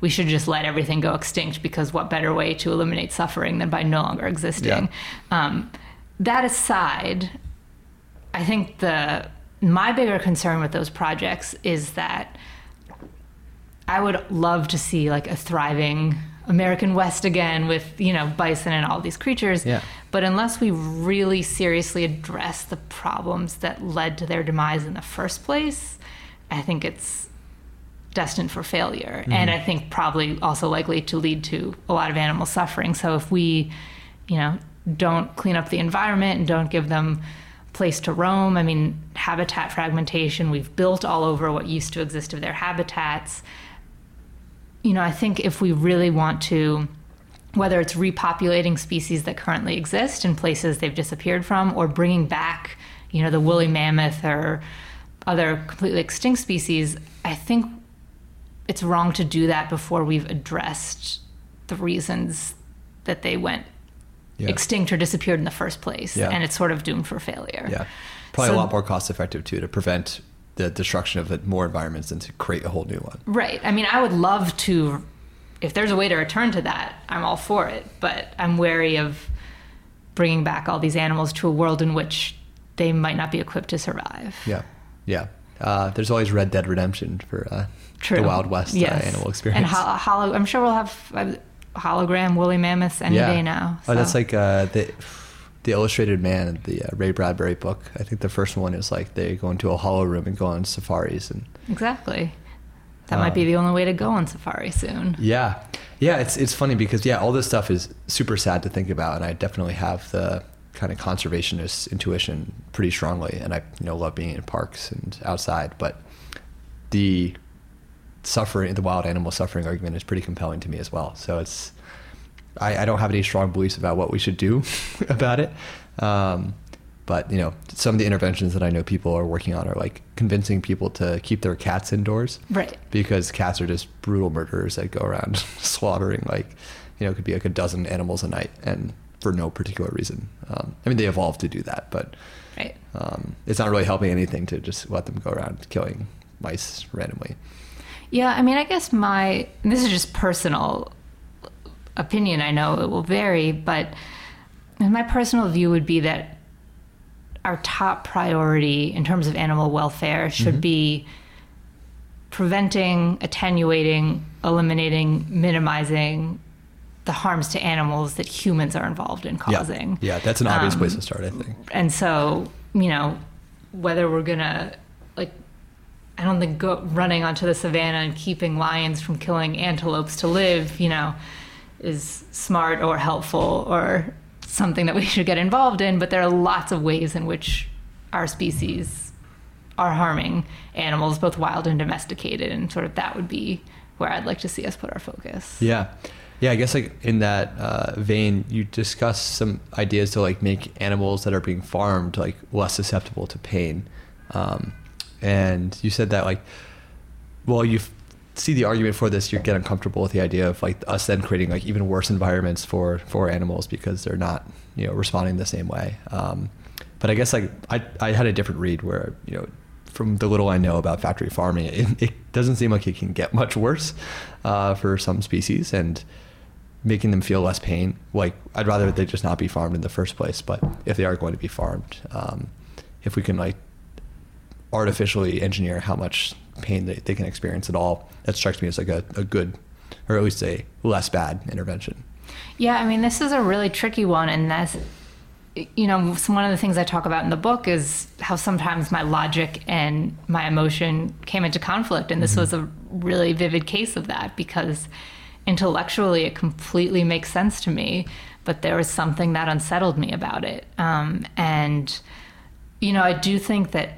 we should just let everything go extinct because what better way to eliminate suffering than by no longer existing? Um, that aside, I think the my bigger concern with those projects is that I would love to see like a thriving American West again with, you know, bison and all these creatures. Yeah. But unless we really seriously address the problems that led to their demise in the first place, I think it's destined for failure. Mm-hmm. And I think probably also likely to lead to a lot of animal suffering. So if we, you know, don't clean up the environment and don't give them place to roam, I mean, habitat fragmentation, we've built all over what used to exist of their habitats. You know, I think if we really want to whether it's repopulating species that currently exist in places they've disappeared from or bringing back you know the woolly mammoth or other completely extinct species i think it's wrong to do that before we've addressed the reasons that they went Yeah. extinct or disappeared in the first place Yeah. and it's sort of doomed for failure Yeah, probably So- a lot more cost effective too to prevent the destruction of more environments than to create a whole new one. Right. I mean, I would love to, if there's a way to return to that, I'm all for it. But I'm wary of bringing back all these animals to a world in which they might not be equipped to survive. Yeah, yeah. Uh, there's always Red Dead Redemption for uh, True. the Wild West uh, animal experience. And hol- I'm sure we'll have uh, hologram woolly mammoths any yeah. day now. Oh, that's like uh, the the Illustrated Man, the uh, Ray Bradbury book. I think the first one is like they go into a hollow room and go on safaris and exactly. That might be Um, the only way to go on safari soon. Yeah, yeah. It's it's funny because yeah, all this stuff is super sad to think about, and I definitely have the kind of conservationist intuition pretty strongly, and I you know love being in parks and outside, but the suffering, the wild animal suffering argument is pretty compelling to me as well. So it's I, I don't have any strong beliefs about what we should do about it. Um, but you know, some of the interventions that I know people are working on are like convincing people to keep their cats indoors, right? Because cats are just brutal murderers that go around slaughtering like, you know, it could be like a dozen animals a night, and for no particular reason. Um, I mean, they evolved to do that, but right. um, it's not really helping anything to just let them go around killing mice randomly. Yeah, I mean, I guess my this is just personal opinion. I know it will vary, but my personal view would be that our top priority in terms of animal welfare should mm-hmm. be preventing, attenuating, eliminating, minimizing the harms to animals that humans are involved in causing. Yeah, yeah that's an obvious um, place to start, I think. And so, you know, whether we're gonna like I don't think go, running onto the savannah and keeping lions from killing antelopes to live, you know, is smart or helpful or something that we should get involved in. But there are lots of ways in which our species are harming animals, both wild and domesticated, and sort of that would be where I'd like to see us put our focus. Yeah. Yeah, I guess like in that uh, vein, you discuss some ideas to like make animals that are being farmed like less susceptible to pain. Um, and you said that like well you see the argument for this you get uncomfortable with the idea of like us then creating like even worse environments for for animals because they're not you know responding the same way. Um, but i guess like I, I had a different read where you know from the little i know about factory farming it, it doesn't seem like it can get much worse uh, for some species and making them feel less pain. Like i'd rather they just not be farmed in the first place but if they are going to be farmed um, if we can like artificially engineer how much pain that they can experience at all. That strikes me as like a, a good, or at least a less bad intervention. Yeah, I mean, this is a really tricky one, and that's you know, one of the things I talk about in the book is how sometimes my logic and my emotion came into conflict. And this mm-hmm. was a really vivid case of that because intellectually it completely makes sense to me, but there was something that unsettled me about it. Um, and, you know, I do think that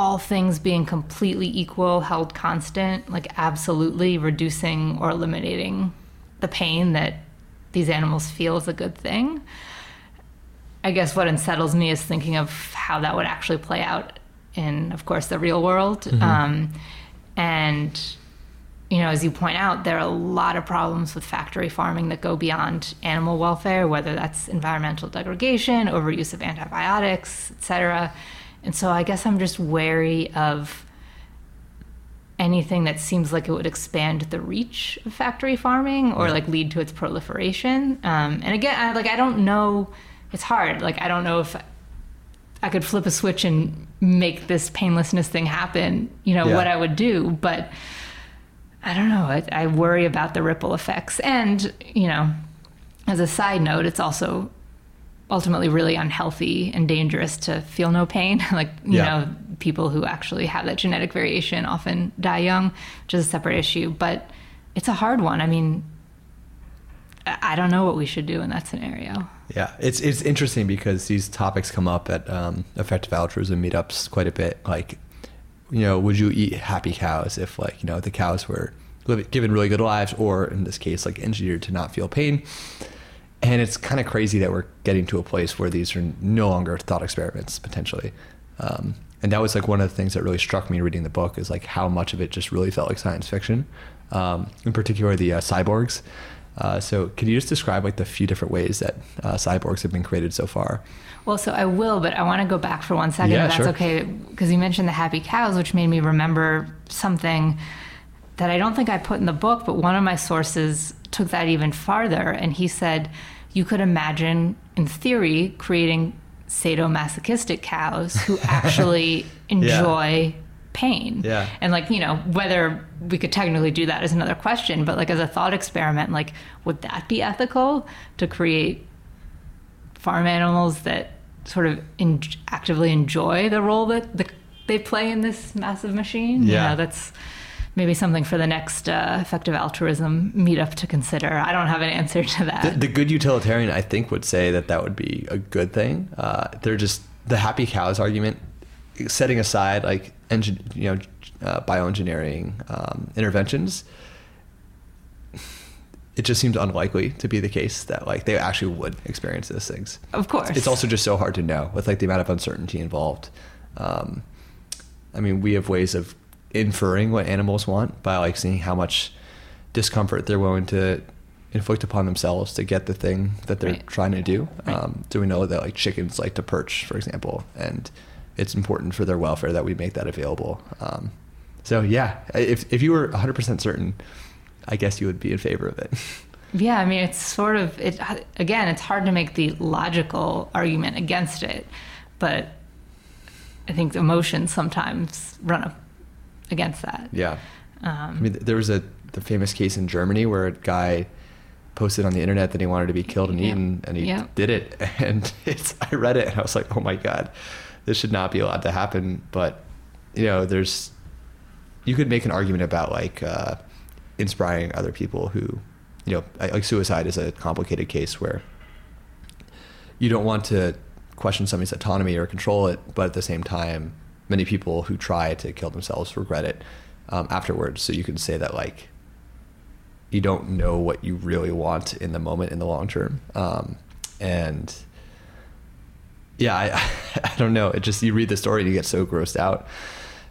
all things being completely equal, held constant, like absolutely reducing or eliminating the pain that these animals feel is a good thing. I guess what unsettles me is thinking of how that would actually play out in, of course, the real world. Mm-hmm. Um, and, you know, as you point out, there are a lot of problems with factory farming that go beyond animal welfare, whether that's environmental degradation, overuse of antibiotics, et cetera. And so I guess I'm just wary of anything that seems like it would expand the reach of factory farming or like lead to its proliferation. Um, and again, I, like I don't know. It's hard. Like I don't know if I could flip a switch and make this painlessness thing happen. You know yeah. what I would do, but I don't know. I, I worry about the ripple effects. And you know, as a side note, it's also ultimately really unhealthy and dangerous to feel no pain. like, you yeah. know, people who actually have that genetic variation often die young, which is a separate issue. But it's a hard one. I mean, I don't know what we should do in that scenario. Yeah, it's it's interesting because these topics come up at um, effective altruism meetups quite a bit. Like, you know, would you eat happy cows if, like, you know, the cows were given really good lives, or in this case, like engineered to not feel pain? And it's kind of crazy that we're getting to a place where these are no longer thought experiments potentially. Um, and that was like one of the things that really struck me reading the book is like how much of it just really felt like science fiction um, in particular the uh, cyborgs. Uh, so can you just describe like the few different ways that uh, cyborgs have been created so far? Well so i will but i want to go back for one second yeah, if that's sure. okay because you mentioned the happy cows which made me remember something that i don't think i put in the book but one of my sources took that even farther, and he said you could imagine, in theory, creating sadomasochistic cows who actually enjoy yeah. pain. Yeah. And like, you know, whether we could technically do that is another question, but like as a thought experiment, like would that be ethical to create farm animals that sort of in- actively enjoy the role that the, they play in this massive machine? Yeah. You know, that's maybe something for the next uh, effective altruism meetup to consider. I don't have an answer to that. The, the good utilitarian, I think, would say that that would be a good thing. Uh, they're just the happy cows argument, setting aside like engine, you know, uh, bioengineering um, interventions. it just seems unlikely to be the case that like they actually would experience those things. Of course. It's also just so hard to know with like the amount of uncertainty involved. Um, I mean, we have ways of inferring what animals want by like seeing how much discomfort they're willing to inflict upon themselves to get the thing that they're Right. trying to do. Right. Um, do we know that like chickens like to perch, for example, and it's important for their welfare that we make that available. Um, so yeah, if if you were 100% certain, I guess you would be in favor of it. Yeah, I mean, it's sort of it. Again, it's hard to make the logical argument against it, but I think emotions sometimes run up against that. Yeah. Um, I mean, there was a the famous case in Germany where a guy posted on the internet that he wanted to be killed and Yeah. eaten, and he Yeah. did it. And it's I read it and I was like, oh my god, this should not be allowed to happen. But you know, there's you could make an argument about like uh, inspiring other people who, you know, like suicide is a complicated case where you don't want to question somebody's autonomy or control it, but at the same time, many people who try to kill themselves regret it um, afterwards. So you can say that like you don't know what you really want in the moment in the long term, um, and yeah, I, I don't know. It just you read the story and you get so grossed out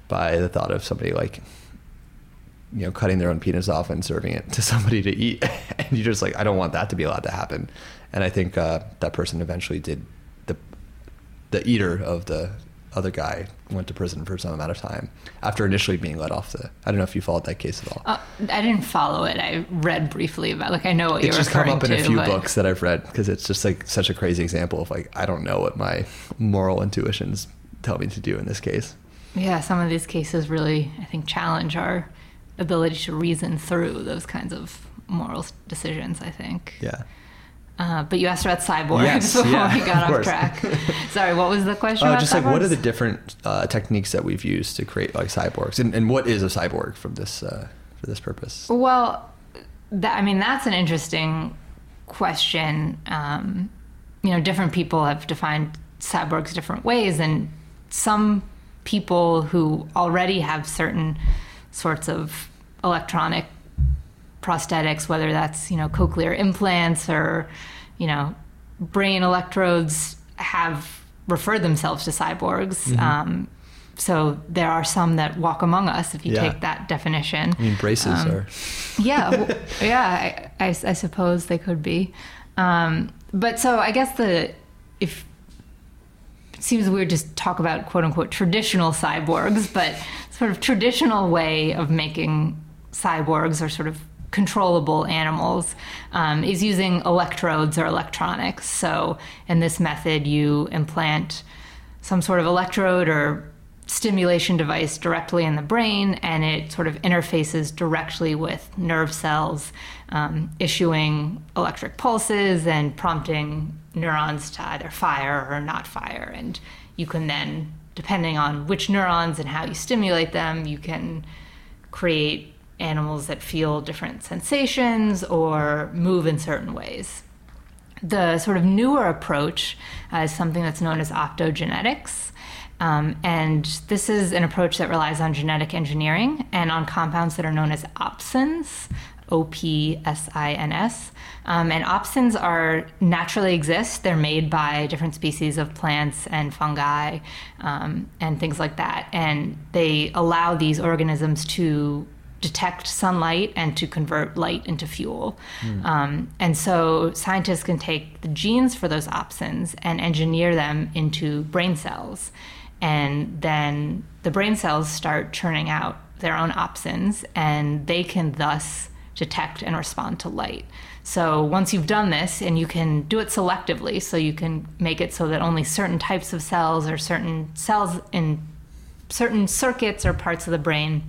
by the thought of somebody like you know cutting their own penis off and serving it to somebody to eat, and you're just like, I don't want that to be allowed to happen. And I think uh, that person eventually did the the eater of the other guy went to prison for some amount of time after initially being let off the. I don't know if you followed that case at all. uh, I didn't follow it. I read briefly about. Like I know what it's you're just come up in to. a few but- books that I've read because it's just like such a crazy example of like I don't know what my moral intuitions tell me to do in this case. Yeah, some of these cases really, I think, challenge our ability to reason through those kinds of moral decisions. I think. Yeah. Uh, but you asked about cyborgs Yes, before yeah, we got off track. Sorry, what was the question? Uh, just like what are the different uh, techniques that we've used to create like cyborgs, and, and what is a cyborg from this uh, for this purpose? Well, that, I mean, that's an interesting question. Um, you know, different people have defined cyborgs different ways, and some people who already have certain sorts of electronic prosthetics, whether that's you know cochlear implants or you know brain electrodes, have referred themselves to cyborgs. Mm-hmm. Um, so there are some that walk among us, if you Yeah. take that definition. I mean, braces Um, are. yeah, w- yeah, I, I, I suppose they could be. Um, but so I guess the if it seems weird to talk about quote unquote traditional cyborgs, but sort of traditional way of making cyborgs or sort of controllable animals um, is using electrodes or electronics. So in this method, you implant some sort of electrode or stimulation device directly in the brain, and it sort of interfaces directly with nerve cells, um, issuing electric pulses and prompting neurons to either fire or not fire. And you can then, depending on which neurons and how you stimulate them, you can create animals that feel different sensations or move in certain ways. The sort of newer approach uh, is something that's known as optogenetics. Um, and this is an approach that relies on genetic engineering and on compounds that are known as opsins, O P S I N S. Um, and opsins are naturally exist. They're made by different species of plants and fungi um, and things like that. And they allow these organisms to detect sunlight and to convert light into fuel. Um, and so scientists can take the genes for those opsins and engineer them into brain cells. And then the brain cells start churning out their own opsins, and they can thus detect and respond to light. So once you've done this, and you can do it selectively, so you can make it so that only certain types of cells or certain cells in certain circuits or parts of the brain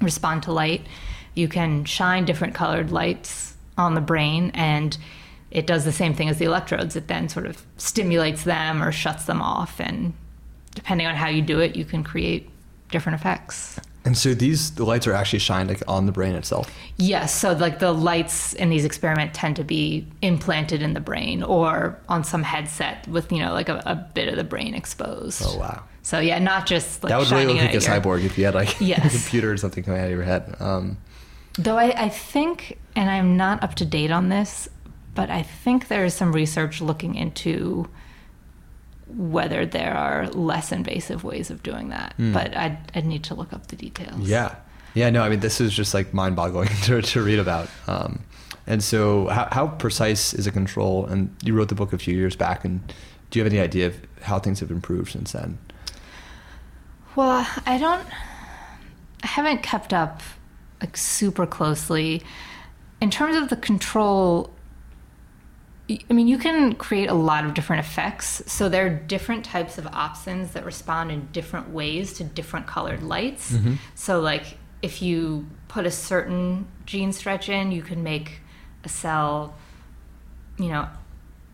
respond to light. You can shine different colored lights on the brain, and it does the same thing as the electrodes. It then sort of stimulates them or shuts them off, and depending on how you do it, you can create different effects. And so these the lights are actually shined like on the brain itself. Yes, so like the lights in these experiments tend to be implanted in the brain or on some headset with you know like a, a bit of the brain exposed. Oh wow. So yeah, not just like that would really look like a your- cyborg if you had like Yes. a computer or something coming out of your head. Um, Though I, I think, and I'm not up to date on this, but I think there is some research looking into whether there are less invasive ways of doing that. But I'd, I'd need to look up the details. Yeah. Yeah, no, I mean, this is just like mind boggling to, to read about. Um, and so, how, how precise is a control? And you wrote the book a few years back, and do you have any idea of how things have improved since then? Well, I don't. I haven't kept up like super closely. In terms of the control, I mean, you can create a lot of different effects. So there are different types of opsins that respond in different ways to different colored lights. Mm-hmm. So, like, if you put a certain gene stretch in, you can make a cell, you know,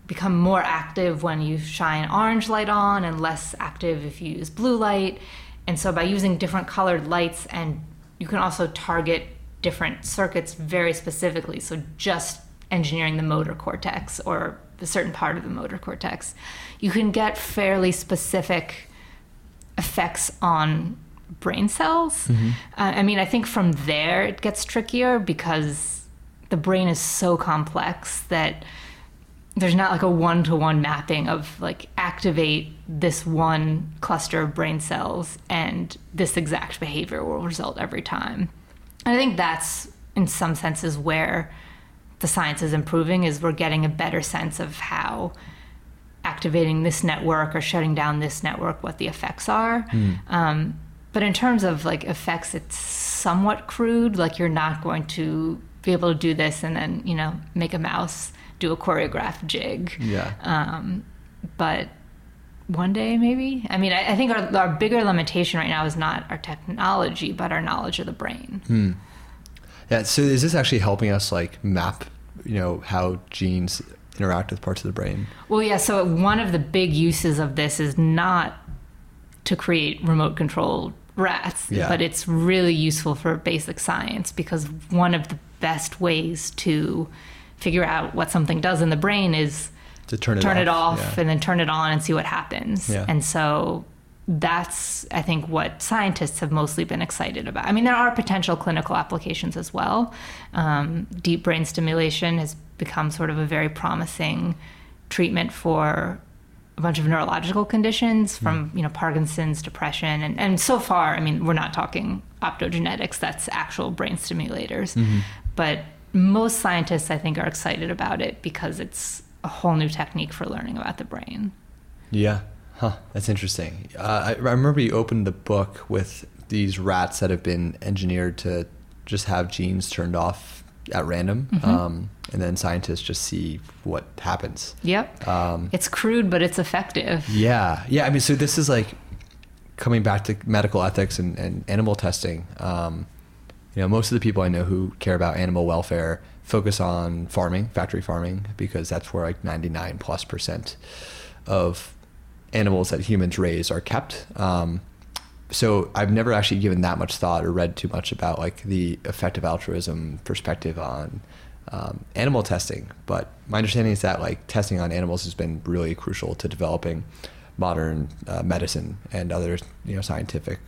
become more active when you shine orange light on and less active if you use blue light. And so by using different colored lights and you can also target different circuits very specifically. So just engineering the motor cortex or a certain part of the motor cortex, you can get fairly specific effects on brain cells. Uh, I mean, I think from there it gets trickier because the brain is so complex that there's not like a one to one mapping of like activate this one cluster of brain cells and this exact behavior will result every time. And I think that's in some senses where the science is improving is we're getting a better sense of how activating this network or shutting down this network what the effects are um, but in terms of like effects it's somewhat crude like you're not going to be able to do this and then you know make a mouse do a choreographed jig Yeah. um, but one day maybe i mean i, I think our, our bigger limitation right now is not our technology but our knowledge of the brain Yeah. So, is this actually helping us like map, you know, how genes interact with parts of the brain? Well, yeah. So one of the big uses of this is not to create remote controlled rats, Yeah. but it's really useful for basic science because one of the best ways to figure out what something does in the brain is To turn it turn off. it off Yeah. and then turn it on and see what happens. Yeah. And so that's I think what scientists have mostly been excited about. I mean, there are potential clinical applications as well. Um, deep brain stimulation has become sort of a very promising treatment for a bunch of neurological conditions from you know Parkinson's, depression, and, and so far, I mean, we're not talking optogenetics. That's actual brain stimulators, but most scientists, I think, are excited about it because it's a whole new technique for learning about the brain. Yeah. Huh. That's interesting. Uh, I, I remember you opened the book with these rats that have been engineered to just have genes turned off at random, um, and then scientists just see what happens. Yep. Um, it's crude, but it's effective. Yeah, yeah. I mean, so this is like coming back to medical ethics and, and animal testing. Um, you know, most of the people I know who care about animal welfare focus on farming, factory farming, because that's where like 99 plus percent of animals that humans raise are kept. Um, so I've never actually given that much thought or read too much about like the effective altruism perspective on um, animal testing. But my understanding is that like testing on animals has been really crucial to developing modern uh, medicine and other you know scientific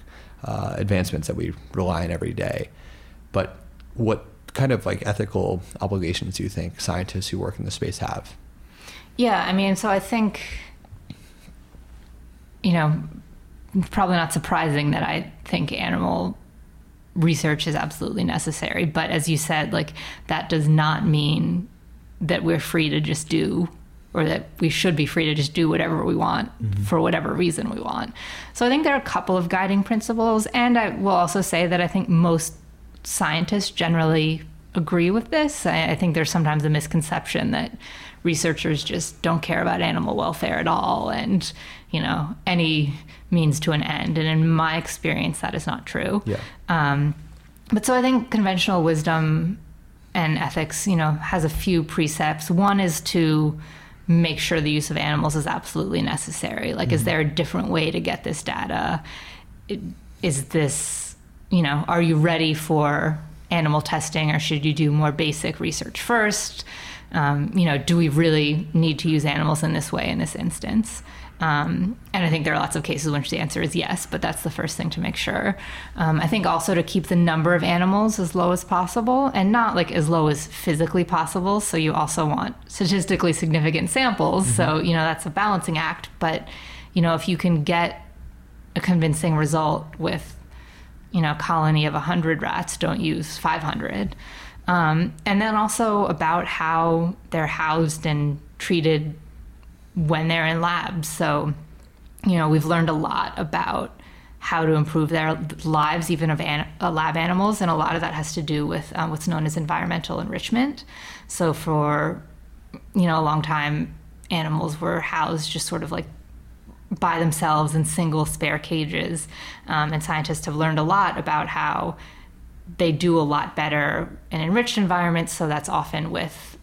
uh, advancements that we rely on every day. But what kind of like ethical obligations do you think scientists who work in the space have? Yeah, I mean, so I think, you know, probably not surprising that I think animal research is absolutely necessary. But as you said, like, that does not mean that we're free to just do or that we should be free to just do whatever we want mm-hmm. for whatever reason we want. So I think there are a couple of guiding principles. And I will also say that I think most scientists generally agree with this. I, I think there's sometimes a misconception that researchers just don't care about animal welfare at all and, you know, any means to an end. And in my experience, that is not true. Yeah. Um, but so I think conventional wisdom and ethics, you know, has a few precepts. One is to make sure the use of animals is absolutely necessary. Like, is there a different way to get this data? Is this, you know, are you ready for animal testing or should you do more basic research first? Um, you know, do we really need to use animals in this way in this instance? Um, and I think there are lots of cases in which the answer is yes, but that's the first thing to make sure. Um, I think also to keep the number of animals as low as possible and not like as low as physically possible. So you also want statistically significant samples. Mm-hmm. So, you know, that's a balancing act. But, you know, if you can get a convincing result with, you know, colony of 100 rats, don't use 500. Um, and then also about how they're housed and treated when they're in labs. So, you know, we've learned a lot about how to improve their lives, even of an, uh, lab animals, and a lot of that has to do with um, what's known as environmental enrichment. So, for you know, a long time, animals were housed just sort of like by themselves in single spare cages, um, and scientists have learned a lot about how they do a lot better in enriched environments. So that's often with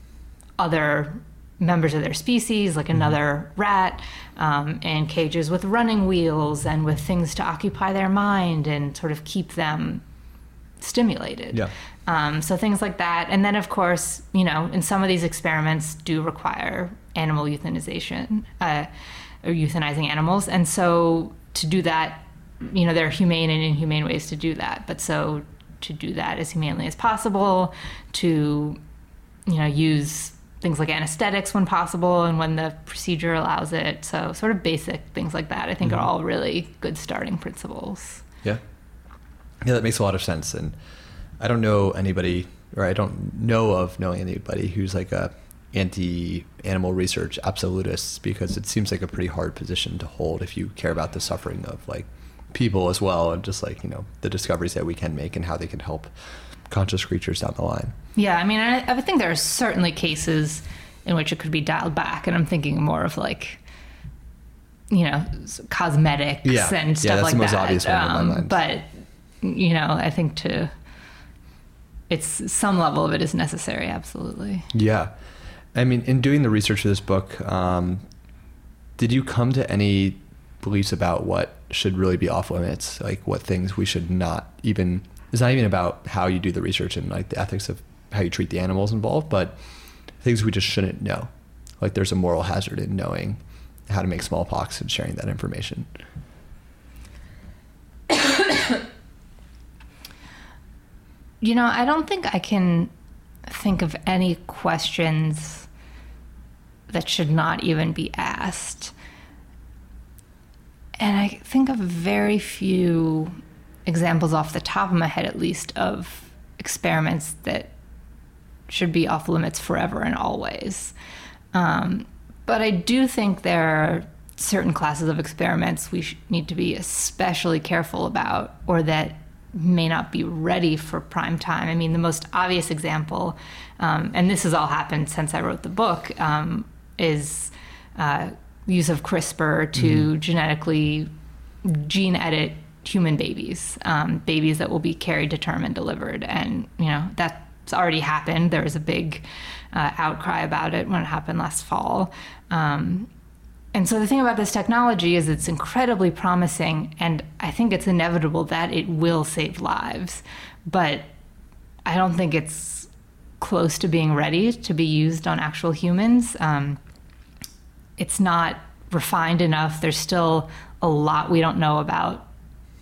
other members of their species, like mm-hmm. another rat, um, in cages with running wheels and with things to occupy their mind and sort of keep them stimulated. Yeah. Um, so things like that. And then, of course, you know, in some of these experiments do require animal euthanization uh, or euthanizing animals. And so to do that, you know, there are humane and inhumane ways to do that. But so to do that as humanely as possible, to, you know, use things like anesthetics when possible and when the procedure allows it. So, sort of basic things like that, I think, mm-hmm. are all really good starting principles. Yeah. Yeah, that makes a lot of sense. And I don't know anybody, or I don't know of knowing anybody who's like a anti animal research absolutists because it seems like a pretty hard position to hold if you care about the suffering of like people as well and just like, you know, the discoveries that we can make and how they can help conscious creatures down the line. Yeah, I mean, I, I think there are certainly cases in which it could be dialed back, and I'm thinking more of like, you know, cosmetics yeah. and stuff yeah, like that. Obvious one um, but you know, I think to it's some level of it is necessary, absolutely. Yeah, I mean, in doing the research for this book, um, did you come to any beliefs about what should really be off limits, like what things we should not even it's not even about how you do the research and like the ethics of how you treat the animals involved, but things we just shouldn't know. Like there's a moral hazard in knowing how to make smallpox and sharing that information. you know, I don't think I can think of any questions that should not even be asked. And I think of very few examples off the top of my head, at least, of experiments that should be off limits forever and always. Um, but I do think there are certain classes of experiments we need to be especially careful about, or that may not be ready for prime time. I mean, the most obvious example, um, and this has all happened since I wrote the book, um, is uh, use of CRISPR to mm-hmm. genetically gene edit human babies, um, babies that will be carried to term and delivered. And, you know, that's already happened. There was a big uh, outcry about it when it happened last fall. Um, and so the thing about this technology is it's incredibly promising, and I think it's inevitable that it will save lives. But I don't think it's close to being ready to be used on actual humans. Um, it's not refined enough. There's still a lot we don't know about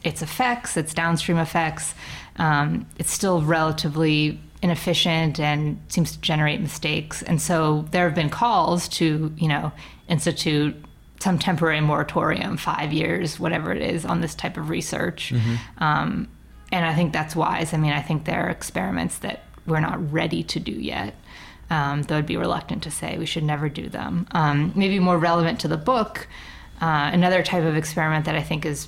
its effects, its downstream effects. Um, it's still relatively inefficient and seems to generate mistakes. And so there have been calls to, you know, institute some temporary moratorium, five years, whatever it is, on this type of research. Mm-hmm. Um, and I think that's wise. I mean, I think there are experiments that we're not ready to do yet. Um, though I'd be reluctant to say we should never do them. Um, maybe more relevant to the book, uh, another type of experiment that I think is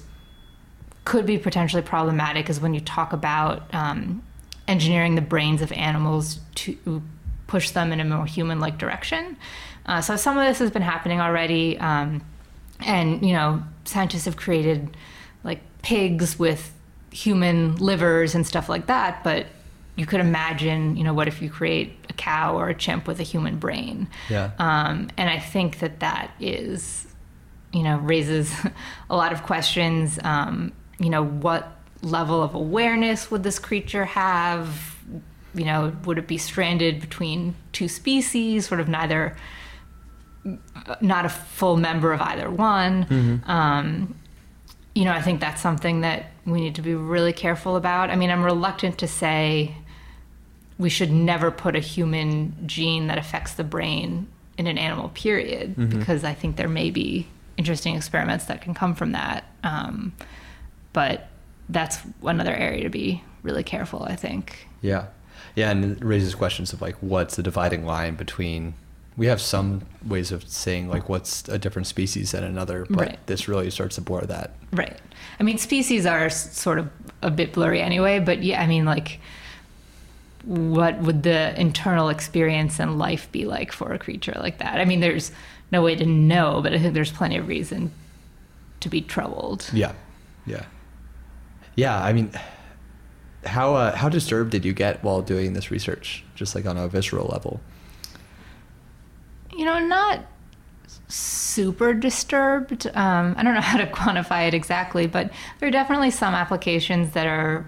could be potentially problematic is when you talk about um, engineering the brains of animals to push them in a more human-like direction. Uh, so some of this has been happening already, um, and you know, scientists have created like pigs with human livers and stuff like that. But you could imagine, you know, what if you create a cow or a chimp with a human brain? Yeah. Um, and I think that that is, you know, raises a lot of questions. Um, you know, what level of awareness would this creature have? You know, would it be stranded between two species, sort of neither not a full member of either one. Mm-hmm. Um, you know, I think that's something that we need to be really careful about. I mean, I'm reluctant to say we should never put a human gene that affects the brain in an animal, period, Mm-hmm. because I think there may be interesting experiments that can come from that. Um, but that's another area to be really careful, I think. Yeah. Yeah, and it raises questions of like what's the dividing line between we have some ways of saying like what's a different species than another, but Right. this really starts to blur that. Right. I mean, species are sort of a bit blurry anyway, but yeah, I mean, like, what would the internal experience and life be like for a creature like that? I mean, there's no way to know, but I think there's plenty of reason to be troubled. Yeah. Yeah. Yeah, I mean how uh, how disturbed did you get while doing this research just like on a visceral level? You know, not super disturbed. Um, I don't know how to quantify it exactly, but there are definitely some applications that are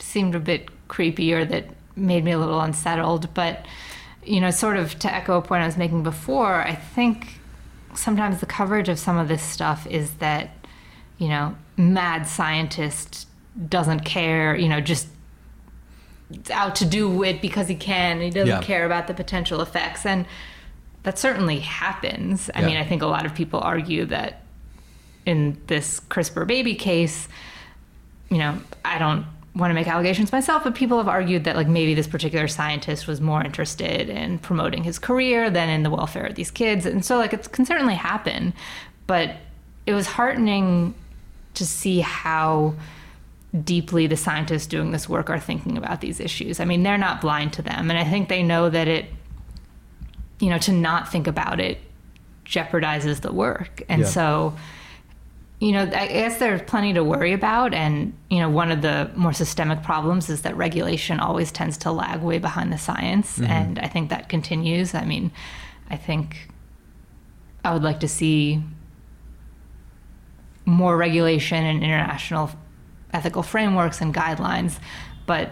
seemed a bit creepy or that made me a little unsettled. But you know, sort of to echo a point I was making before, I think sometimes the coverage of some of this stuff is that you know, mad scientist doesn't care. You know, just out to do it because he can. He doesn't Yeah. care about the potential effects and that certainly happens. I Yeah. mean, I think a lot of people argue that in this CRISPR baby case, you know, I don't want to make allegations myself, but people have argued that like maybe this particular scientist was more interested in promoting his career than in the welfare of these kids. And so like it can certainly happen, but it was heartening to see how deeply the scientists doing this work are thinking about these issues. I mean, they're not blind to them, and I think they know that it you know, to not think about it jeopardizes the work. And Yeah. so, you know, I guess there's plenty to worry about. And, you know, one of the more systemic problems is that regulation always tends to lag way behind the science. Mm-hmm. And I think that continues. I mean, I think I would like to see more regulation and international ethical frameworks and guidelines. But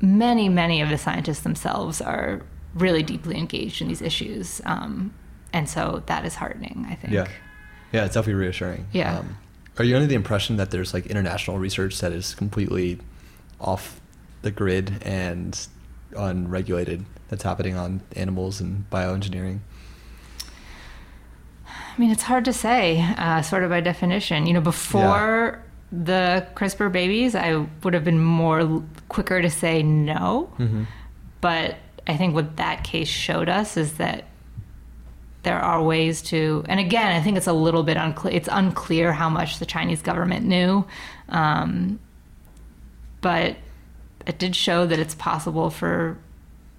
many, many of the scientists themselves are really deeply engaged in these issues. Um, and so that is heartening, I think. Yeah. Yeah, it's definitely reassuring. Yeah. Um, are you under the impression that there's like international research that is completely off the grid and unregulated that's happening on animals and bioengineering? I mean, it's hard to say, uh, sort of by definition. You know, before the CRISPR babies, I would have been more quicker to say no. Mm-hmm. But I think what that case showed us is that there are ways to, and again, I think it's a little bit unclear. It's unclear how much the Chinese government knew, um, but it did show that it's possible for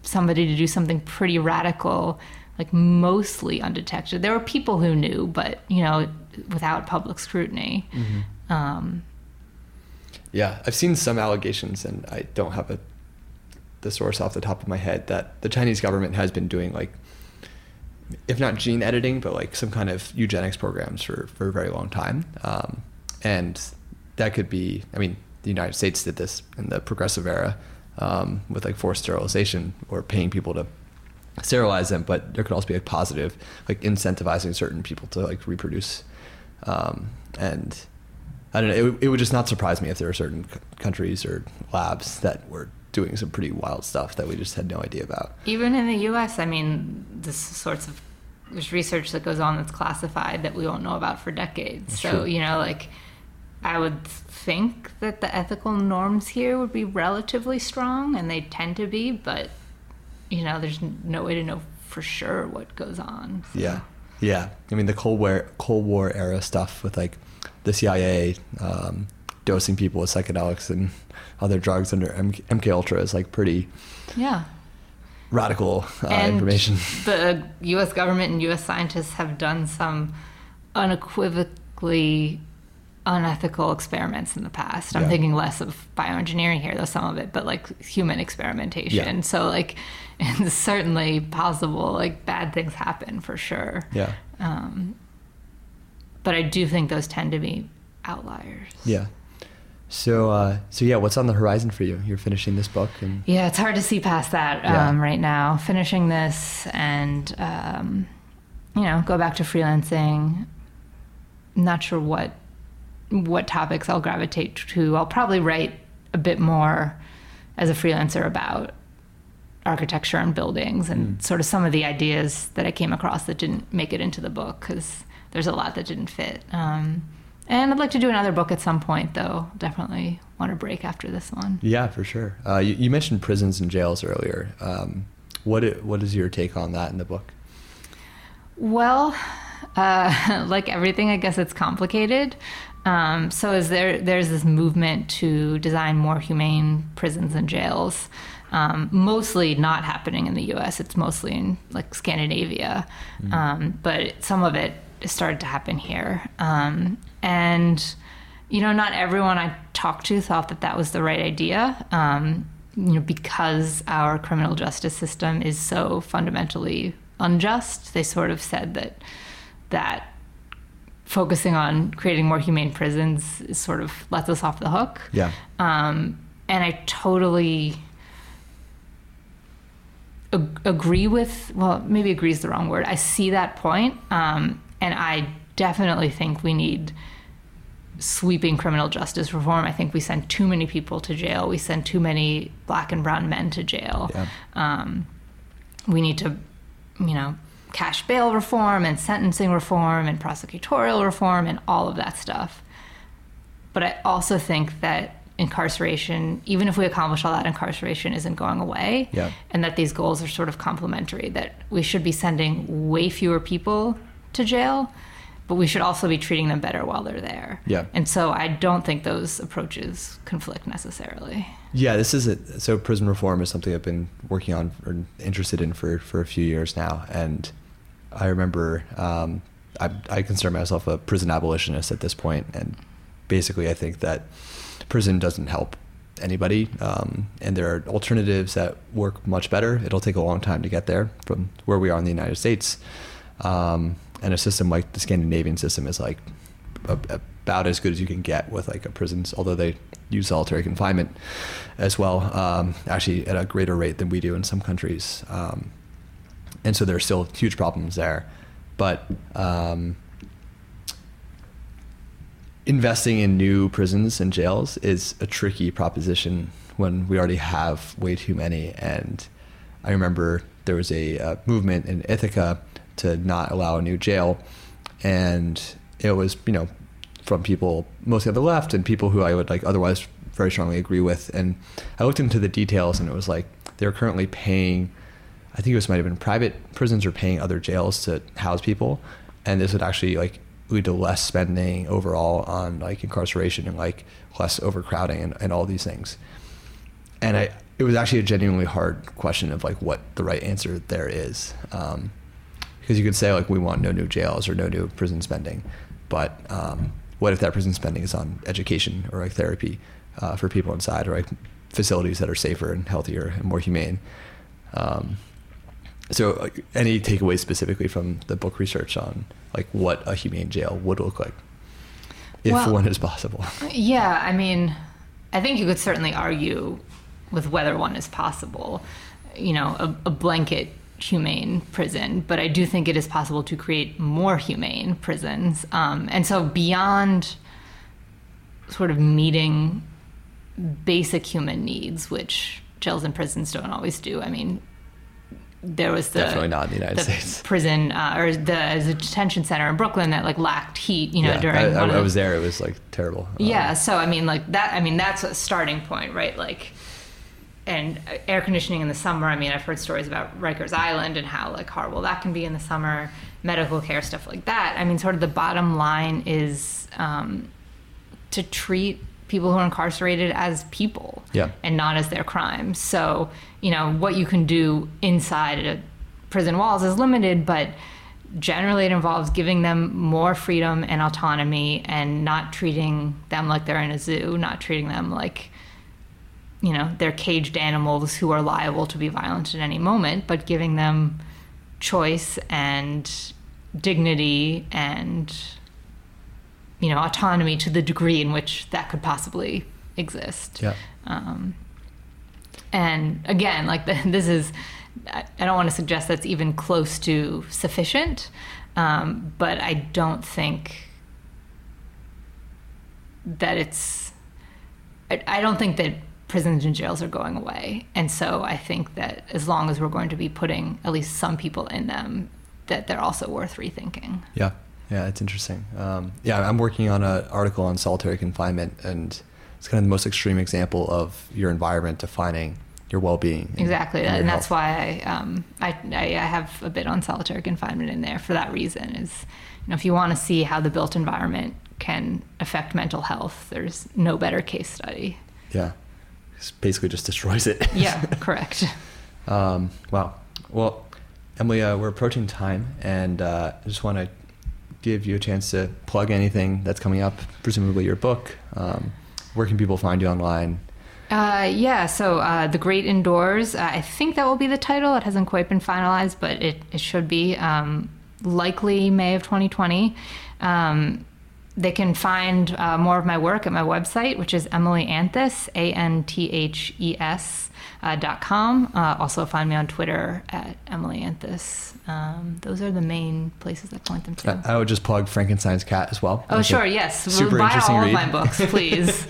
somebody to do something pretty radical, like mostly undetected. There were people who knew, but you know, without public scrutiny. Um, Yeah, I've seen some allegations, and I don't have a, the source off the top of my head that the Chinese government has been doing like, if not gene editing, but like some kind of eugenics programs for for a very long time, um, and that could be. I mean, the United States did this in the progressive era um, with like forced sterilization or paying people to sterilize them, but there could also be a positive, like incentivizing certain people to like reproduce, um, and I don't know. It, would- it would just not surprise me if there were certain c- countries or labs that were doing some pretty wild stuff that we just had no idea about. Even in the U.S., I mean, this sorts of there's research that goes on that's classified that we won't know about for decades. That's so true. you know, like I would think that the ethical norms here would be relatively strong, and they tend to be. But you know, there's no way to know for sure what goes on. So- Yeah, yeah. I mean, the Cold War Cold War era stuff with like the CIA um, dosing people with psychedelics and other drugs under M- MK Ultra is like pretty yeah. radical uh, information. the U.S. government and U.S. scientists have done some unequivocally unethical experiments in the past. I'm Yeah. thinking less of bioengineering here, though some of it, but like human experimentation. Yeah. So like, it's certainly possible. Like bad things happen for sure. Yeah, Um, but I do think those tend to be outliers. yeah. So, uh, so yeah, what's on the horizon for you? You're finishing this book, and Yeah, it's hard to see past that Yeah. um, right now. Finishing this and um, you know, go back to freelancing. Not sure what what topics I'll gravitate to. I'll probably write a bit more as a freelancer about architecture and buildings and mm. sort of some of the ideas that I came across that didn't make it into the book because there's a lot that didn't fit. Um, and I'd like to do another book at some point, though. Definitely want to break after this one. Yeah, for sure. Uh, you, you, mentioned prisons and jails earlier. Um, what what is your take on that in the book? Well, uh, like everything, I guess it's complicated. Um, so is there there's this movement to design more humane prisons and jails. Um, mostly not happening in the U.S. It's mostly in like Scandinavia, mm-hmm. um, but some of it started to happen here. Um, and you know, not everyone I talked to thought that that was the right idea. Um, you know, because our criminal justice system is so fundamentally unjust, they sort of said that that focusing on creating more humane prisons sort of lets us off the hook. Yeah. Um, and I totally ag- agree with, well, maybe agree is the wrong word. I see that point, um, and I definitely think we need sweeping criminal justice reform. I think we send too many people to jail. We send too many black and brown men to jail. Yeah. Um, we need to, you know, cash bail reform and sentencing reform and prosecutorial reform and all of that stuff. But I also think that incarceration, even if we accomplish all that, incarceration isn't going away. Yeah. And that these goals are sort of complementary, that we should be sending way fewer people to jail, but we should also be treating them better while they're there. Yeah. And so I don't think those approaches conflict necessarily. Yeah, this is it. So prison reform is something I've been working on or interested in for, for a few years now. And I remember um, I, I consider myself a prison abolitionist at this point, and basically I think that prison doesn't help anybody, um, and there are alternatives that work much better. It'll take a long time to get there from where we are in the United States, um, and a system like the Scandinavian system is like a, a, about as good as you can get with like a prisons, although they use solitary confinement as well, um, actually at a greater rate than we do in some countries. And so there's still huge problems there. But um, investing in new prisons and jails is a tricky proposition when we already have way too many. And I remember there was a uh, movement in Ithaca to not allow a new jail, and it was you know from people mostly on the left and people who I would like otherwise very strongly agree with. And I looked into the details, and it was like they're currently paying I think it was might have been private prisons or paying other jails to house people, and this would actually like lead to less spending overall on like incarceration and like less overcrowding and, and all these things. And I, it was actually a genuinely hard question of like what the right answer there is, um, because you could say like we want no new jails or no new prison spending, but um, what if that prison spending is on education or like therapy uh, for people inside or like facilities that are safer and healthier and more humane? Um, so, any takeaways specifically from the book research on like what a humane jail would look like, if well, one is possible? Yeah, I mean, I think you could certainly argue with whether one is possible. You know, a, a blanket humane prison, but I do think it is possible to create more humane prisons. Um, and so, beyond sort of meeting basic human needs, which jails and prisons don't always do. I mean, there was the definitely not in the United the States prison uh, or the, the, detention center in Brooklyn that like lacked heat. You know, yeah, during I, I, I was there. It was like terrible. Yeah. Um, so I mean, like that. I mean, that's a starting point, right? Like, and air conditioning in the summer. I mean, I've heard stories about Rikers Island and how like horrible that can be in the summer. Medical care stuff like that. I mean, sort of the bottom line is um, to treat people who are incarcerated as people yeah. and not as their crimes. So, you know, what you can do inside a prison walls is limited, but generally it involves giving them more freedom and autonomy and not treating them like they're in a zoo, not treating them like you know, they're caged animals who are liable to be violent at any moment, but giving them choice and dignity and you know autonomy to the degree in which that could possibly exist. Yeah. Um, and again, like the, this is I, don't want to suggest that's even close to sufficient, um, but I don't think that it's. I, I don't think that prisons and jails are going away, and so I think that as long as we're going to be putting at least some people in them, that they're also worth rethinking. Yeah, yeah, it's interesting. Um, yeah, I'm working on an article on solitary confinement, and it's kind of the most extreme example of your environment defining your well-being. And, exactly, and, and that's why I, um, I, I have a bit on solitary confinement in there for that reason. Is you know if you want to see how the built environment can affect mental health, there's no better case study. Yeah, it basically just destroys it. yeah, correct. Um, wow. Well, Emily, uh, we're approaching time, and uh, I just want to give you a chance to plug anything that's coming up, presumably your book. Um, where can people find you online? Uh, yeah, so uh, The Great Indoors, uh, I think that will be the title. It hasn't quite been finalized, but it, it should be. Um, likely May of 2020. Um, they can find uh, more of my work at my website, which is Emily Anthes. Uh, dot com. Also, find me on Twitter at Emily Anthes. Um, those are the main places I point them to. I would just plug Frankenstein's Cat as well. Oh, sure, yes. Super Buy interesting all read. of my books, please.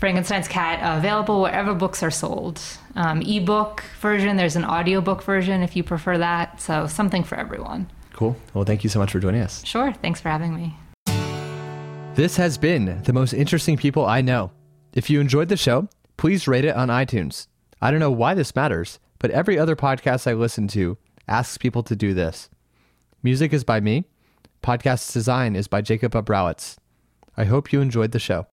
Frankenstein's Cat uh, available wherever books are sold. Um, ebook version. There's an audiobook version if you prefer that. So something for everyone. Cool. Well, thank you so much for joining us. Sure. Thanks for having me. This has been the most interesting people I know. If you enjoyed the show, please rate it on iTunes. I don't know why this matters, but every other podcast I listen to asks people to do this. Music is by me. Podcast design is by Jacob Abrowitz. I hope you enjoyed the show.